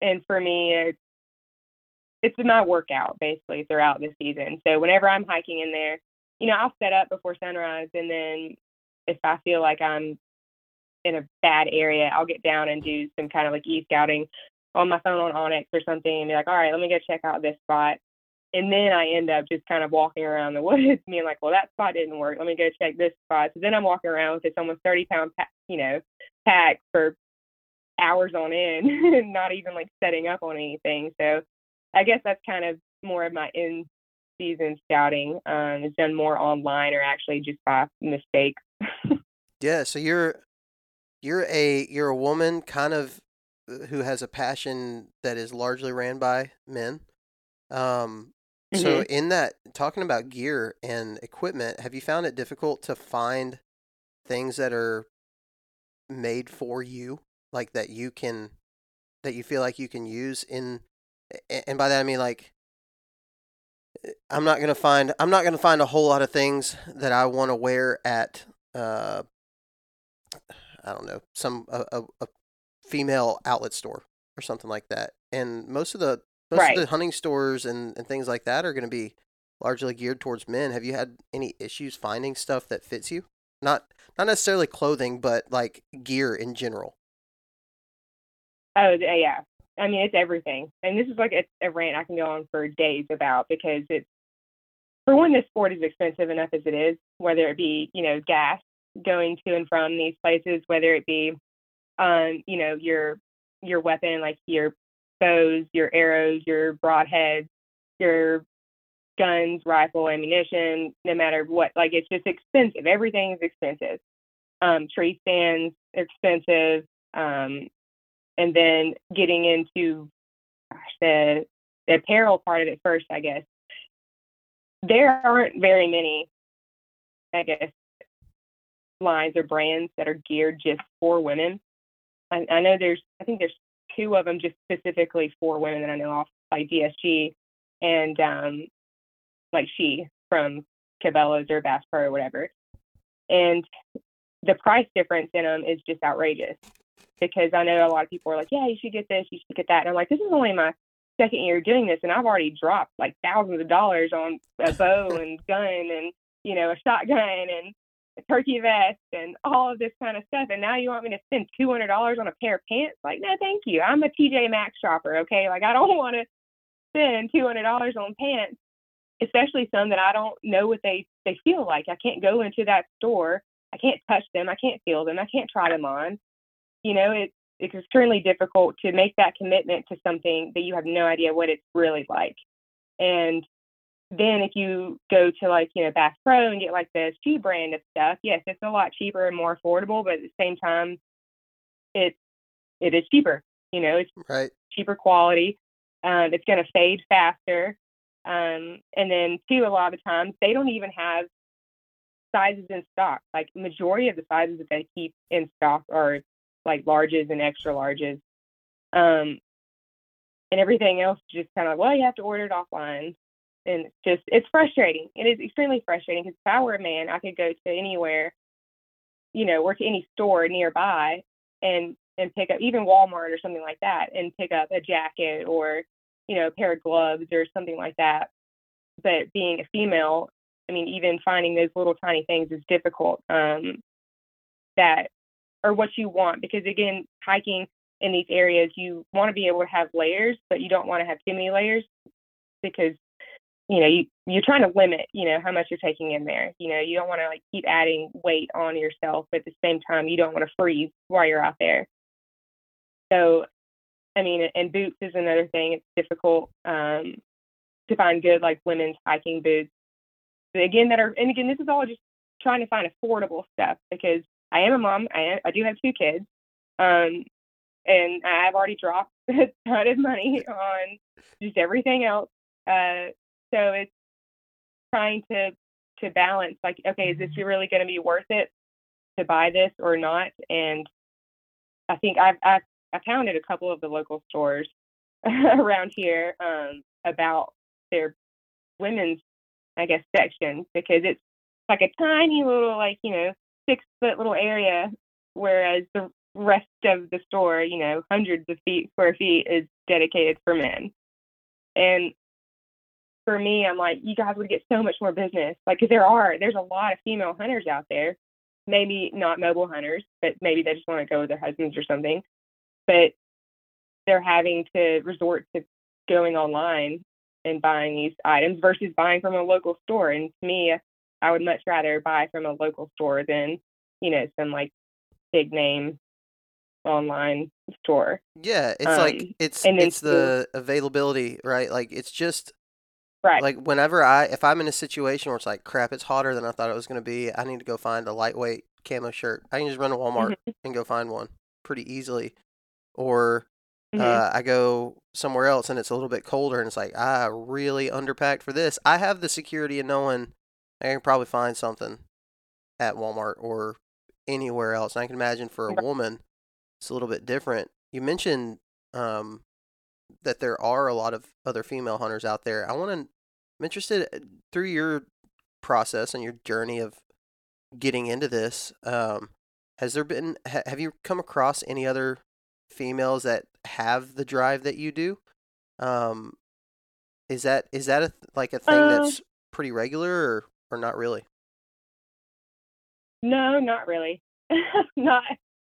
and for me, it's it's my workout basically throughout the season. So whenever I'm hiking in there, you know, I'll set up before sunrise, and then if I feel like I'm in a bad area, I'll get down and do some kind of like e scouting on my phone on onX or something and be like, all right, let me go check out this spot. And then I end up just kind of walking around the woods, <laughs> being like, well, that spot didn't work. Let me go check this spot. So then I'm walking around with this almost 30 pound, pack, you know, pack for hours on end <laughs> not even like setting up on anything. So I guess that's kind of more of my in season scouting. Um, it's done more online or actually just by mistake. <laughs> Yeah, so you're you're a you're a woman kind of uh, who has a passion that is largely ran by men. Um so in that talking about gear and equipment, have you found it difficult to find things that are made for you, like that you can that you feel like you can use in and by that I mean like uh, I'm not gonna find I'm not gonna find a whole lot of things that I want to wear at uh I don't know some a, a, a female outlet store or something like that. And most of the most Right. of the hunting stores and, and things like that are going to be largely geared towards men. Have you had any issues finding stuff that fits you? Not not necessarily clothing, but like gear in general. Oh yeah, I mean it's everything, and this is like a, a rant I can go on for days about because it's for one, this sport is expensive enough as it is, whether it be you know gas going to and from these places, whether it be um you know your your weapon like your bows, your arrows, your broadheads, your guns, rifle, ammunition, no matter what. Like it's just expensive. Everything is expensive. Um, tree stands expensive. Um, and then getting into gosh, the the apparel part of it first, I guess. There aren't very many, I guess, lines or brands that are geared just for women. I, I know there's, I think there's two of them just specifically for women that I know off, by DSG and um, like She from Cabela's or Bass Pro or whatever. And the price difference in them is just outrageous because I know a lot of people are like, yeah, you should get this, you should get that. And I'm like, this is only my second year doing this, and I've already dropped like thousands of dollars on a bow and gun and, you know, a shotgun and turkey vest and all of this kind of stuff. And now you want me to spend $200 on a pair of pants? Like, no, thank you. I'm a TJ Maxx shopper, okay? Like, I don't <laughs> want to spend $200 on pants, especially some that I don't know what they, they feel like. I can't go into that store. I can't touch them. I can't feel them. I can't try them on you know, it, it's extremely difficult to make that commitment to something that you have no idea what it's really like. And then if you go to like, you know, Bass Pro and get like the She brand of stuff, yes, it's a lot cheaper and more affordable, but at the same time, it's it is cheaper. You know, it's right. cheaper quality. Um, it's going to fade faster. Um, and then too, a lot of the times they don't even have sizes in stock. Like majority of the sizes that they keep in stock are like larges and extra larges. Um, and everything else just kind of like, well, you have to order it offline. And just it's frustrating. It is extremely frustrating because if I were a man, I could go to anywhere, you know, or to any store nearby and and pick up even Walmart or something like that and pick up a jacket or you know a pair of gloves or something like that. But being a female, I mean, even finding those little tiny things is difficult. Um, that or what you want because again hiking in these areas you want to be able to have layers but you don't want to have too many layers because you know you you're trying to limit you know how much you're taking in there you know you don't want to like keep adding weight on yourself but at the same time you don't want to freeze while you're out there so i mean and boots is another thing it's difficult um to find good like women's hiking boots but again that are and again this is all just trying to find affordable stuff because I am a mom. I am, I do have two kids, um, and I've already dropped <laughs> a ton of money on just everything else. Uh, so it's trying to to balance like, okay, is this mm-hmm. really going to be worth it to buy this or not? And I think I've I've I pounded a couple of the local stores <laughs> around here um, about their women's, I guess, section because it's like a tiny little like you know six foot little area, whereas the rest of the store, you know, hundreds of feet square feet is dedicated for men. And for me, I'm like, you guys would get so much more business. Like, cause there are, there's a lot of female hunters out there. Maybe not mobile hunters, but maybe they just want to go with their husbands or something. But they're having to resort to going online and buying these items versus buying from a local store. And to me, I would much rather buy from a local store than, you know, some like big name online store. Yeah, it's um, like it's it's the availability, right? Like it's just right. Like whenever I if I'm in a situation where it's like crap, it's hotter than I thought it was going to be, I need to go find a lightweight camo shirt. I can just run to Walmart mm-hmm. and go find one pretty easily. Or mm-hmm. uh, I go somewhere else and it's a little bit colder and it's like I really underpacked for this. I have the security of knowing I can probably find something at Walmart or anywhere else. And I can imagine for a woman, it's a little bit different. You mentioned um, that there are a lot of other female hunters out there. I want to, I'm interested uh, through your process and your journey of getting into this. Um, has there been, ha- have you come across any other females that have the drive that you do? Um, is that, is that a, like a thing uh, that's pretty regular or or not really? No, not really. <laughs> not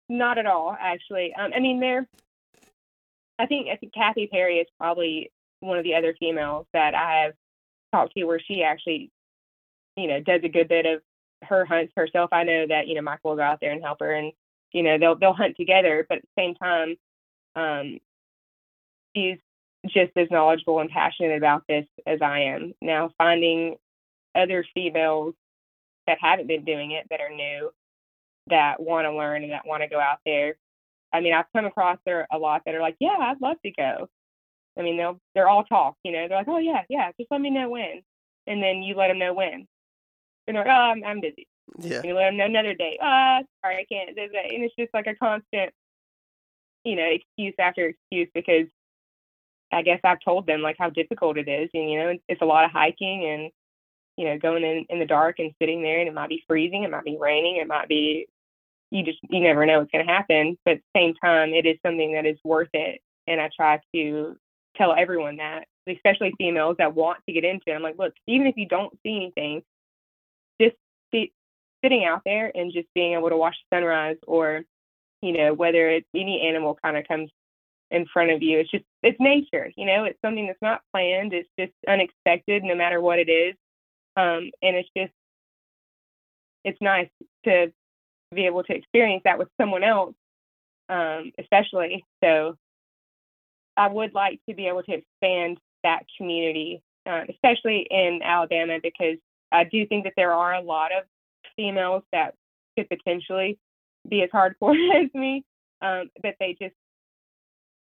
not at all, actually. Um, I mean, there. I think I think Kathy Perry is probably one of the other females that I have talked to where she actually, you know, does a good bit of her hunts herself. I know that you know Michael will go out there and help her, and you know they'll they'll hunt together. But at the same time, um, she's just as knowledgeable and passionate about this as I am. Now, finding other females that haven't been doing it that are new that want to learn and that want to go out there. I mean, I've come across there a lot that are like, yeah, I'd love to go. I mean, they'll they're all talk. You know, they're like, oh yeah, yeah, just let me know when, and then you let them know when. And they're like, oh, I'm, I'm busy. Yeah. And you let them know another day. Ah, sorry, I can't. And it's just like a constant, you know, excuse after excuse because I guess I've told them like how difficult it is, and you know, it's a lot of hiking and you know, going in in the dark and sitting there, and it might be freezing, it might be raining, it might be you just you never know what's going to happen. But at the same time, it is something that is worth it, and I try to tell everyone that, especially females that want to get into it. I'm like, look, even if you don't see anything, just see, sitting out there and just being able to watch the sunrise, or you know, whether it's any animal kind of comes in front of you, it's just it's nature. You know, it's something that's not planned. It's just unexpected, no matter what it is. Um, and it's just it's nice to be able to experience that with someone else, um, especially. So I would like to be able to expand that community, uh, especially in Alabama, because I do think that there are a lot of females that could potentially be as hardcore <laughs> as me, um, but they just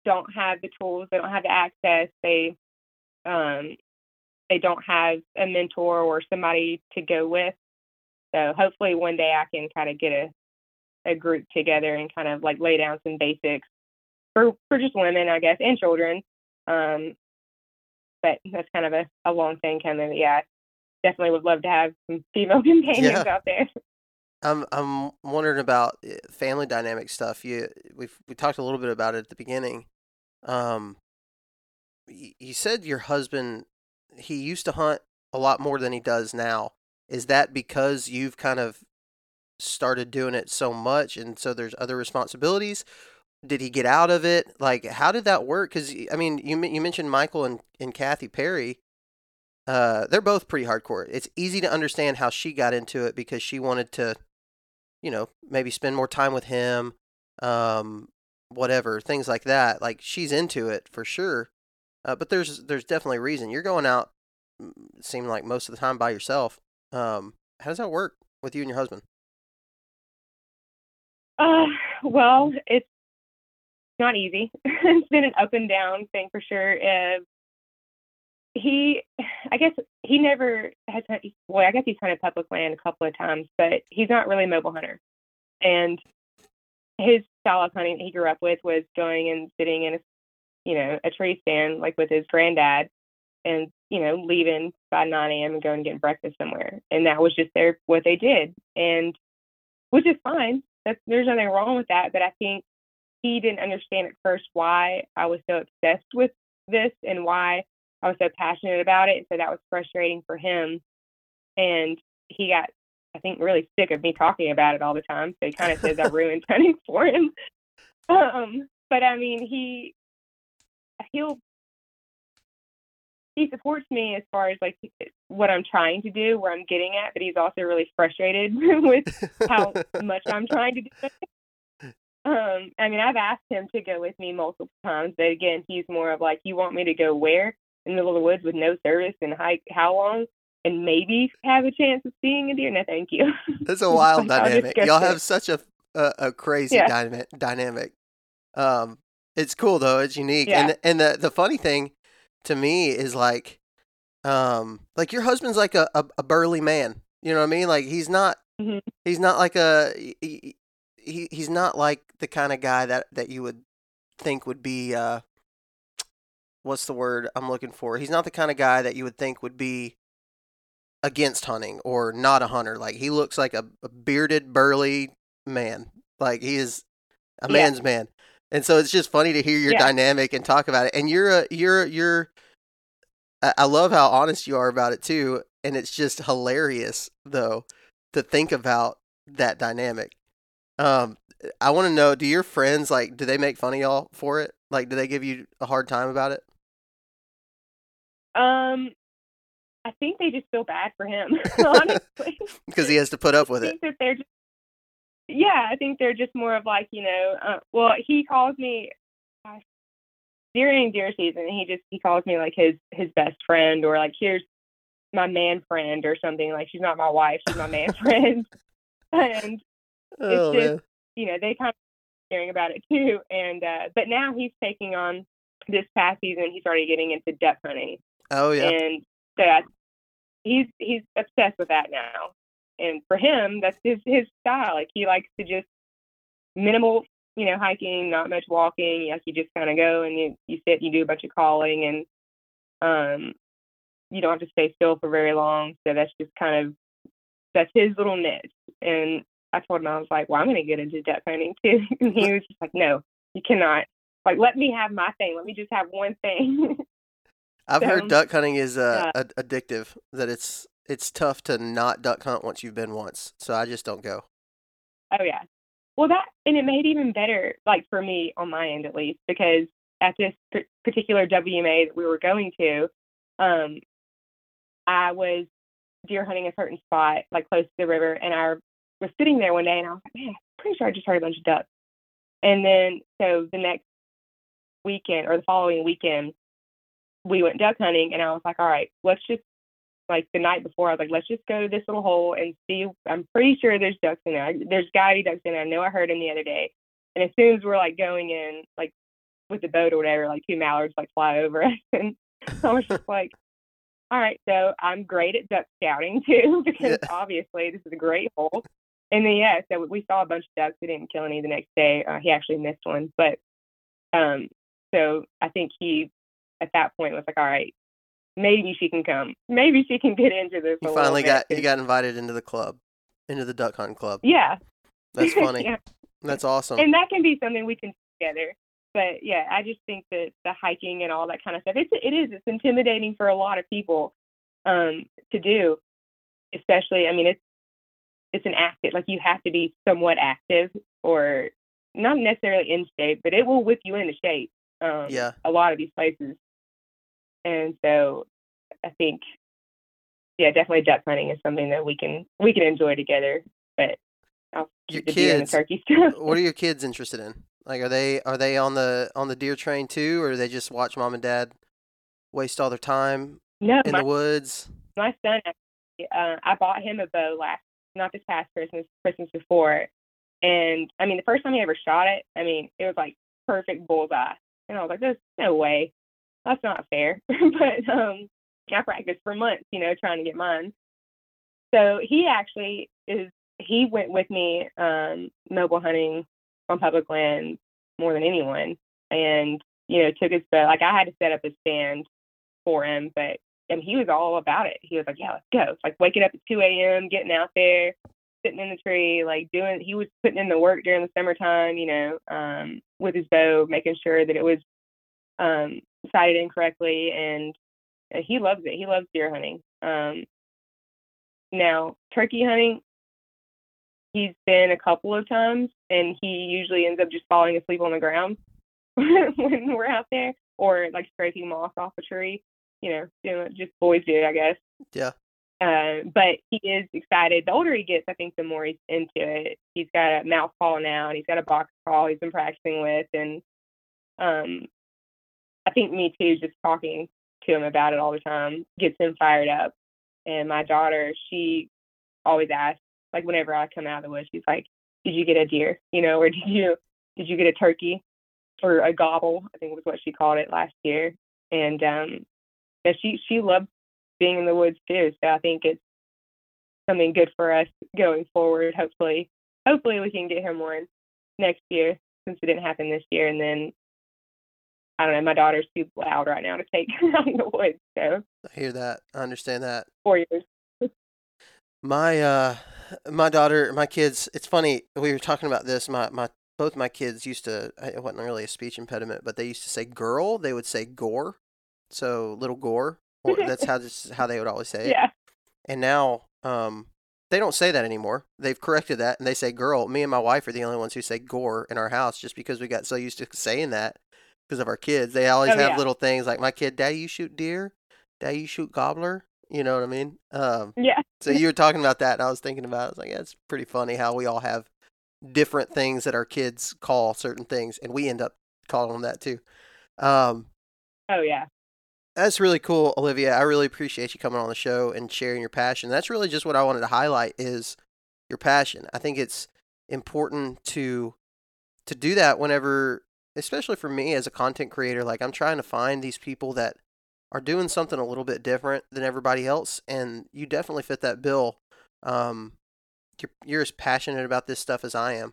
don't have the tools, they don't have the access, they um, they don't have a mentor or somebody to go with. So hopefully one day I can kind of get a a group together and kind of like lay down some basics for for just women, I guess, and children. Um, but that's kind of a, a long thing coming. Yeah, definitely would love to have some female <laughs> companions yeah. out there. I'm I'm wondering about eh, family dynamic stuff. You we've we talked a little bit about it at the beginning. Um, you said your husband he used to hunt a lot more than he does now. Is that because you've kind of started doing it so much and so there's other responsibilities? Did he get out of it? Like, how did that work? Because I mean, you you mentioned Michael and, and Kathy Perry. Uh, they're both pretty hardcore. It's easy to understand how she got into it because she wanted to, you know, maybe spend more time with him, um, whatever things like that. Like she's into it for sure. Uh, but there's there's definitely a reason you're going out. Seem like most of the time by yourself. Um, how does that work with you and your husband? Uh, well, it's not easy. <laughs> it's been an up and down thing for sure. Uh, he, I guess he never has. Well, I guess he's hunted public land a couple of times, but he's not really a mobile hunter. And his style of hunting that he grew up with was going and sitting in a, you know, a tree stand like with his granddad, and you know, leaving by 9 a.m. and going and getting breakfast somewhere. And that was just their what they did, and which is fine. That's, there's nothing wrong with that. But I think he didn't understand at first why I was so obsessed with this and why I was so passionate about it. So that was frustrating for him. And he got, I think, really sick of me talking about it all the time. So he kind of says I ruined hunting for him. Um, but I mean, he he'll he supports me as far as like what I'm trying to do, where I'm getting at, but he's also really frustrated <laughs> with how <laughs> much I'm trying to do. Um, I mean, I've asked him to go with me multiple times, but again, he's more of like, you want me to go where in the middle of the woods with no service and hike how long, and maybe have a chance of seeing a deer? No, thank you. That's a <laughs> wild dynamic. Y'all have such a a, a crazy yeah. dynamic. Dynamic. Um, it's cool though. It's unique, yeah. and and the the funny thing to me is like um like your husband's like a, a, a burly man you know what i mean like he's not mm-hmm. he's not like a he, he he's not like the kind of guy that that you would think would be uh what's the word i'm looking for he's not the kind of guy that you would think would be against hunting or not a hunter like he looks like a, a bearded burly man like he is a yeah. man's man and so it's just funny to hear your yeah. dynamic and talk about it. And you're a you're you're I love how honest you are about it too. And it's just hilarious though to think about that dynamic. Um I want to know, do your friends like do they make fun of y'all for it? Like do they give you a hard time about it? Um I think they just feel bad for him, <laughs> <laughs> honestly. because he has to put up with I it. That they're just yeah, I think they're just more of like, you know, uh, well, he calls me gosh, during deer season. He just he calls me like his his best friend or like here's my man friend or something. Like she's not my wife, she's my man <laughs> friend. and oh, it's just man. you know they kind of hearing about it too. And uh, but now he's taking on this past season He's already getting into duck hunting, Oh yeah. and so I, he's he's obsessed with that now. And for him, that's his his style. Like he likes to just minimal, you know, hiking, not much walking. Like you just kind of go and you you sit, you do a bunch of calling, and um, you don't have to stay still for very long. So that's just kind of that's his little niche. And I told him I was like, well, I'm going to get into duck hunting too. <laughs> and he was just like, no, you cannot. Like, let me have my thing. Let me just have one thing. <laughs> I've heard duck hunting is uh, ad- addictive. That it's it's tough to not duck hunt once you've been once. So I just don't go. oh yeah. Well, that and it made it even better, like for me on my end at least, because at this p- particular WMA that we were going to, um, I was deer hunting a certain spot, like close to the river, and I was sitting there one day, and I was like, man, I'm pretty sure I just heard a bunch of ducks. And then so the next weekend or the following weekend, we went duck hunting, and I was like, all right, let's just like the night before, I was like, let's just go to this little hole and see. I'm pretty sure there's ducks in there. There's gotta be ducks in there. I know I heard them the other day. And as soon as we're like going in, like with the boat or whatever, like two mallards like fly over us, <laughs> and I was just like, all right, so I'm great at duck scouting too, <laughs> because Yeah. obviously this is a great hole. And then yeah, so we saw a bunch of ducks. We didn't kill any the next day. Uh, he actually missed one, but um, so I think he at that point was like, all right, maybe she can come. Maybe she can get into this. You finally got you 'cause- got invited into the club, into the duck hunt club. Yeah, That's <laughs> funny. yeah. That's awesome. and that can be something we can do together. But yeah, I just think that the hiking and all that kind of stuff, it's it is it's intimidating for a lot of people um, to do, especially. I mean, it's it's an active like you have to be somewhat active or not necessarily in shape, but it will whip you into shape. Um, Yeah. a lot of these places, and so I think yeah, definitely duck hunting is something that we can we can enjoy together. But I'll Your keep the deer and the kids, turkey stuff. what are your kids interested in? Like, are they are they on the on the deer train too, or do they just watch mom and dad waste all their time no, in my the woods? my son actually, uh, I bought him a bow last, not this past Christmas, Christmas before, and I mean the first time he ever shot it, I mean it was like perfect bullseye, and I was like, "There's no way, that's not fair." <laughs> but um, I practiced for months, you know, trying to get mine. So he actually is. He went with me um, mobile hunting on public land more than anyone, and you know took his bow. Like I had to set up a stand for him, but and he was all about it. He was like, "Yeah, let's go!" Like waking up at 2 a.m., getting out there, sitting in the tree, like doing. He was putting in the work during the summertime, you know, um, with his bow, making sure that it was um, sighted in correctly, and, and he loves it. He loves deer hunting. Um, now, turkey hunting, he's been a couple of times, and he usually ends up just falling asleep on the ground <laughs> when we're out there, or like scraping moss off a tree you know, doing what just boys do, I guess. Yeah. Uh, but he is excited. The older he gets, I think the more he's into it. He's got a mouth call now, and he's got a box call he's been practicing with, and um, I think me too. Just talking to him about it all the time gets him fired up. And my daughter, she always asks, like whenever I come out of the woods, she's like, "Did you get a deer? You know, or did you did you get a turkey or a gobble?" I think was what she called it last year. And um, yeah, she she loves being in the woods too. So I think it's something good for us going forward. Hopefully, hopefully we can get him one next year since it didn't happen this year. And then I don't know, my daughter's too loud right now to take <laughs> out in the woods. So I hear that. I understand that. four years. My uh my daughter, my kids, it's funny, we were talking about this. My my both my kids used to it wasn't really a speech impediment, but they used to say girl, they would say gore. So little gore. <laughs> Or that's how this how they would always say it. Yeah. And now um they don't say that anymore. They've corrected that and they say girl. Me and my wife are the only ones who say gore in our house just because we got so used to <laughs> saying that because of our kids. They always Oh, have yeah. little things like my kid, Daddy, you shoot deer? Daddy, you shoot gobbler? You know what I mean? Um Yeah. so you were talking about that, and I was thinking about. It. I was like, yeah, it's pretty funny how we all have different things that our kids call certain things, and we end up calling them that too. Um, Oh yeah. That's really cool, Olivia. I really appreciate you coming on the show and sharing your passion. That's really just what I wanted to highlight is your passion. I think it's important to to do that whenever especially for me as a content creator, like I'm trying to find these people that are doing something a little bit different than everybody else, and you definitely fit that bill. Um, you're, you're as passionate about this stuff as I am.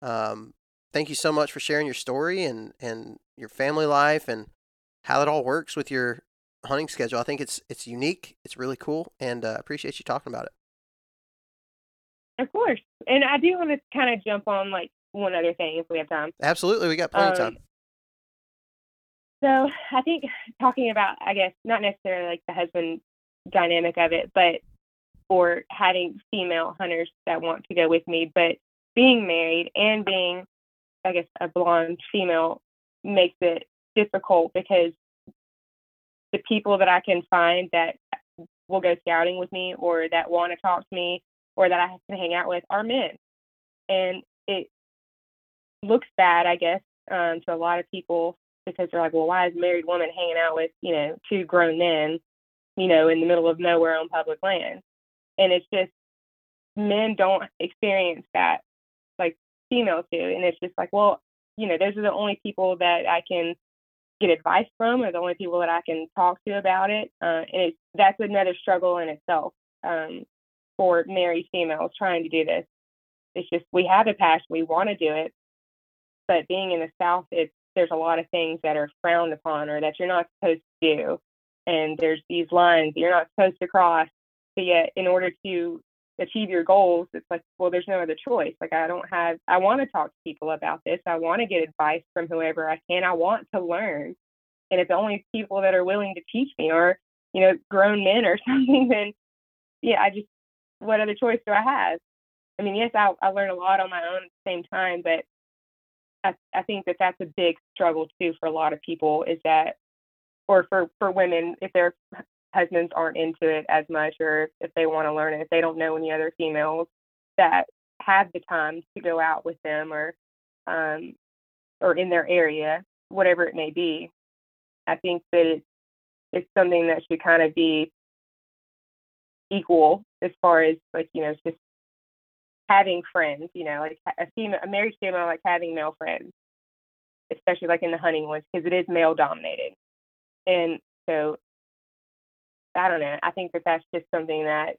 Um, thank you so much for sharing your story and and your family life and how it all works with your hunting schedule. I think it's it's unique. It's really cool, and uh, appreciate you talking about it. Of course, and I do want to kind of jump on like one other thing if we have time. Absolutely, we got plenty um, of time. So I think talking about, I guess, not necessarily like the husband dynamic of it, but or having female hunters that want to go with me, but being married and being, I guess, a blonde female makes it difficult because the people that I can find that will go scouting with me or that want to talk to me or that I can hang out with are men. And it looks bad, I guess, um, to a lot of people because they're like, well, why is a married woman hanging out with, you know, two grown men, you know, in the middle of nowhere on public land? And it's just men don't experience that like females do. And it's just like, well, you know, those are the only people that I can get advice from or the only people that I can talk to about it. Uh, and it's, that's another struggle in itself um, for married females trying to do this. It's just we have a passion, we want to do it, but being in the South, it's there's a lot of things that are frowned upon or that you're not supposed to do, and there's these lines you're not supposed to cross. But yet, in order to achieve your goals, it's like, well, there's no other choice. Like I don't have, I want to talk to people about this. I want to get advice from whoever I can. I want to learn. And if the only people that are willing to teach me are, you know, grown men or <laughs> something, then yeah, I just, what other choice do I have? I mean, yes, I, I learn a lot on my own at the same time, but I, I think that that's a big struggle too for a lot of people is that, or for, for women, if they're husbands aren't into it as much or if they want to learn it, if they don't know any other females that have the time to go out with them or um, or in their area, whatever it may be. I think that it's it's something that should kind of be equal as far as like you know just having friends. You know, like a female, a married female, like having male friends, especially like in the hunting ones because it is male dominated, and so I don't know. I think that that's just something that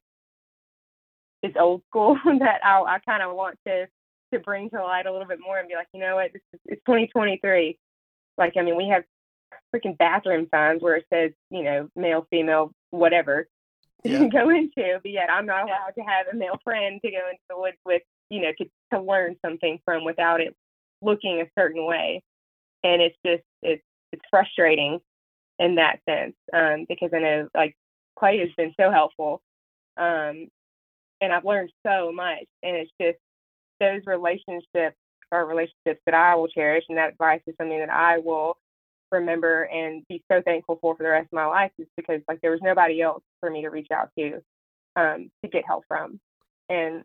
is old school <laughs> that I, I kind of want to to bring to light a little bit more and be like, you know what, this is, it's 2023. Like, I mean, we have freaking bathroom signs where it says, you know, male, female, whatever <laughs> yeah. to go into, but yet I'm not allowed to have a male friend to go into the woods with, you know, to to learn something from without it looking a certain way. And it's just it's it's frustrating in that sense um, because I know like Clay has been so helpful. Um, and I've learned so much. And it's just those relationships are relationships that I will cherish. And that advice is something that I will remember and be so thankful for for the rest of my life is because like there was nobody else for me to reach out to um, to get help from. And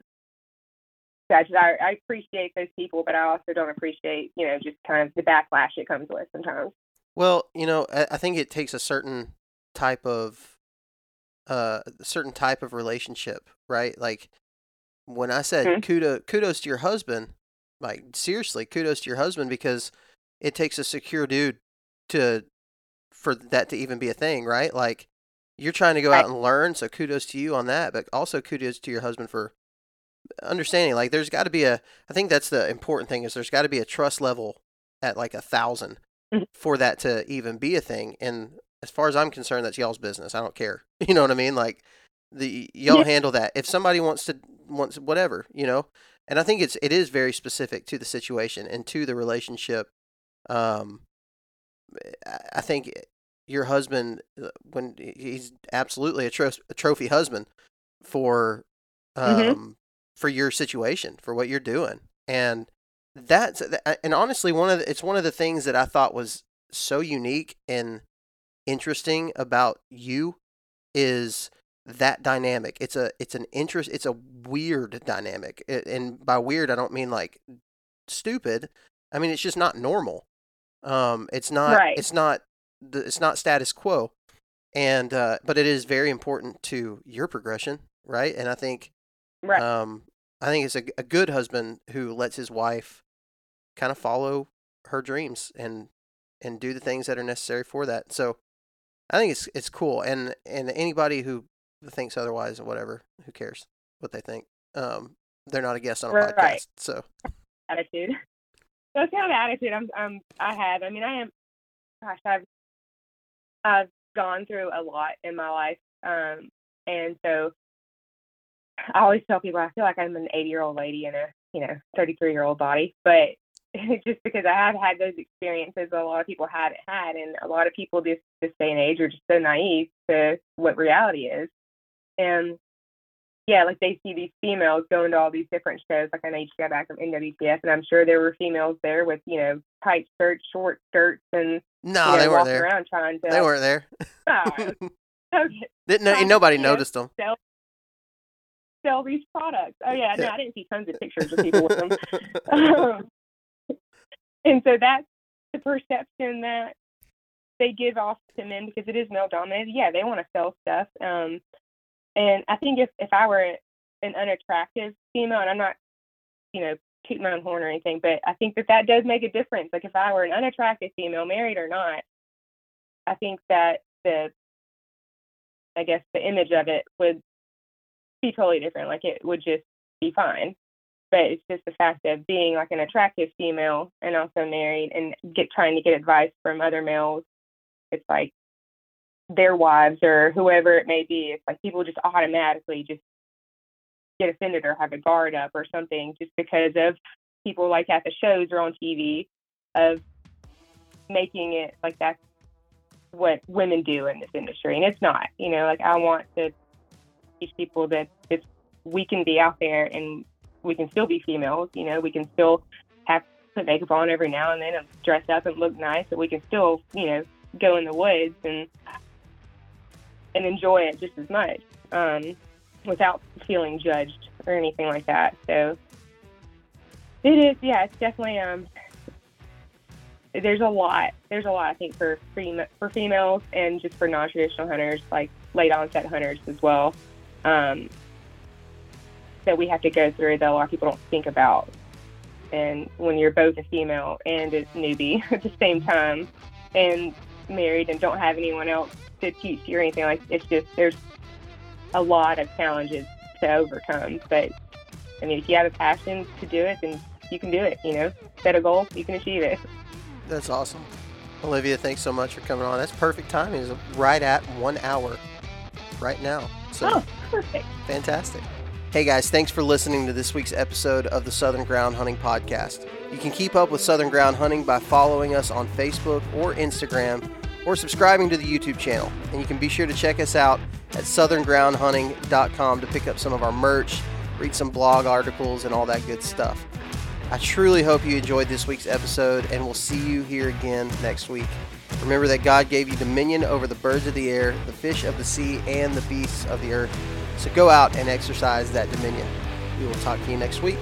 I, just, I, I appreciate those people, but I also don't appreciate, you know, just kind of the backlash it comes with sometimes. Well, you know, I, I think it takes a certain type of uh, a certain type of relationship, right? Like when I said mm-hmm. kudos, kudos to your husband, like seriously, kudos to your husband because it takes a secure dude to for that to even be a thing, right? Like you're trying to go right. out and learn, so kudos to you on that, but also kudos to your husband for understanding. Like there's got to be a, I think that's the important thing is there's got to be a trust level at like a 1000 mm-hmm. for that to even be a thing. And as far as I'm concerned, that's y'all's business. I don't care. <laughs> You know what I mean? Like the y'all yeah. handle that. If somebody wants to wants whatever, you know. And I think it's it is very specific to the situation and to the relationship. Um, I think your husband, uh, when he's absolutely a, tro- a trophy husband for, mm-hmm. um, mm-hmm. for your situation, for what you're doing, and that's and honestly one of the, it's one of the things that I thought was so unique and interesting about you is that dynamic. It's a it's an interest. It's a weird dynamic, and by weird I don't mean like stupid. I mean it's just not normal. Um, it's not right. it's not the it's not status quo, and uh, but it is very important to your progression, right? And I think, right. um, I think it's a, a good husband who lets his wife kind of follow her dreams and and do the things that are necessary for that. So I think it's it's cool, and and anybody who thinks otherwise or whatever, who cares what they think? Um, they're not a guest on a Right. podcast, so attitude. That's kind of attitude I'm, I'm I have. I mean, I am. Gosh, I've I've gone through a lot in my life, um, and so I always tell people I feel like I'm an 80 year old lady in a you know 33 year old body, but <laughs> just because I have had those experiences that a lot of people haven't had, and a lot of people this this day and age are just so naive to what reality is, and yeah, like they see these females going to all these different shows. Like I know you just got back from NWTF, and I'm sure there were females there with you know tight skirts, short skirts, and no, you know, they weren't there. around trying to. They weren't there. Oh, okay, Didn't to, nobody noticed them. sell sell these products. Oh yeah, no, Yeah. I didn't see tons of pictures of people with them. <laughs> Um, and so that's the perception that they give off to men because it is male dominated. Yeah, they want to sell stuff. Um, and I think if if I were an unattractive female, and I'm not, you know, tooting my own horn or anything, but I think that that does make a difference. Like if I were an unattractive female, married or not, I think that the, I guess the image of it would be totally different. Like it would just be fine. But it's just the fact of being like an attractive female and also married and get trying to get advice from other males. It's like their wives or whoever it may be. It's like people just automatically just get offended or have a guard up or something just because of people like at the shows or on TV of making it like that's what women do in this industry. And it's not, you know, like I want to teach people that it's, we can be out there and we can still be females, you know, we can still have put makeup on every now and then and dress up and look nice, but we can still, you know, go in the woods and and enjoy it just as much um, without feeling judged or anything like that. So it is, yeah, it's definitely um. There's a lot. There's a lot I think for fem- for females and just for non-traditional hunters, like late onset hunters as well, um, that we have to go through that a lot of people don't think about. And when you're both a female and a newbie <laughs> at the same time, and married and don't have anyone else to teach you or anything like it's just there's a lot of challenges to overcome. But I mean, if you have a passion to do it, then you can do it. You know, set a goal, you can achieve it. That's awesome. Olivia, thanks so much for coming on. That's perfect timing. It's right at one hour right now. So Oh, perfect. fantastic. Hey guys, thanks for listening to this week's episode of the Southern Ground Hunting Podcast. You can keep up with Southern Ground Hunting by following us on Facebook or Instagram or subscribing to the YouTube channel. And you can be sure to check us out at southerngroundhunting.com to pick up some of our merch, read some blog articles, and all that good stuff. I truly hope you enjoyed this week's episode, and we'll see you here again next week. Remember that God gave you dominion over the birds of the air, the fish of the sea, and the beasts of the earth. So go out and exercise that dominion. We will talk to you next week.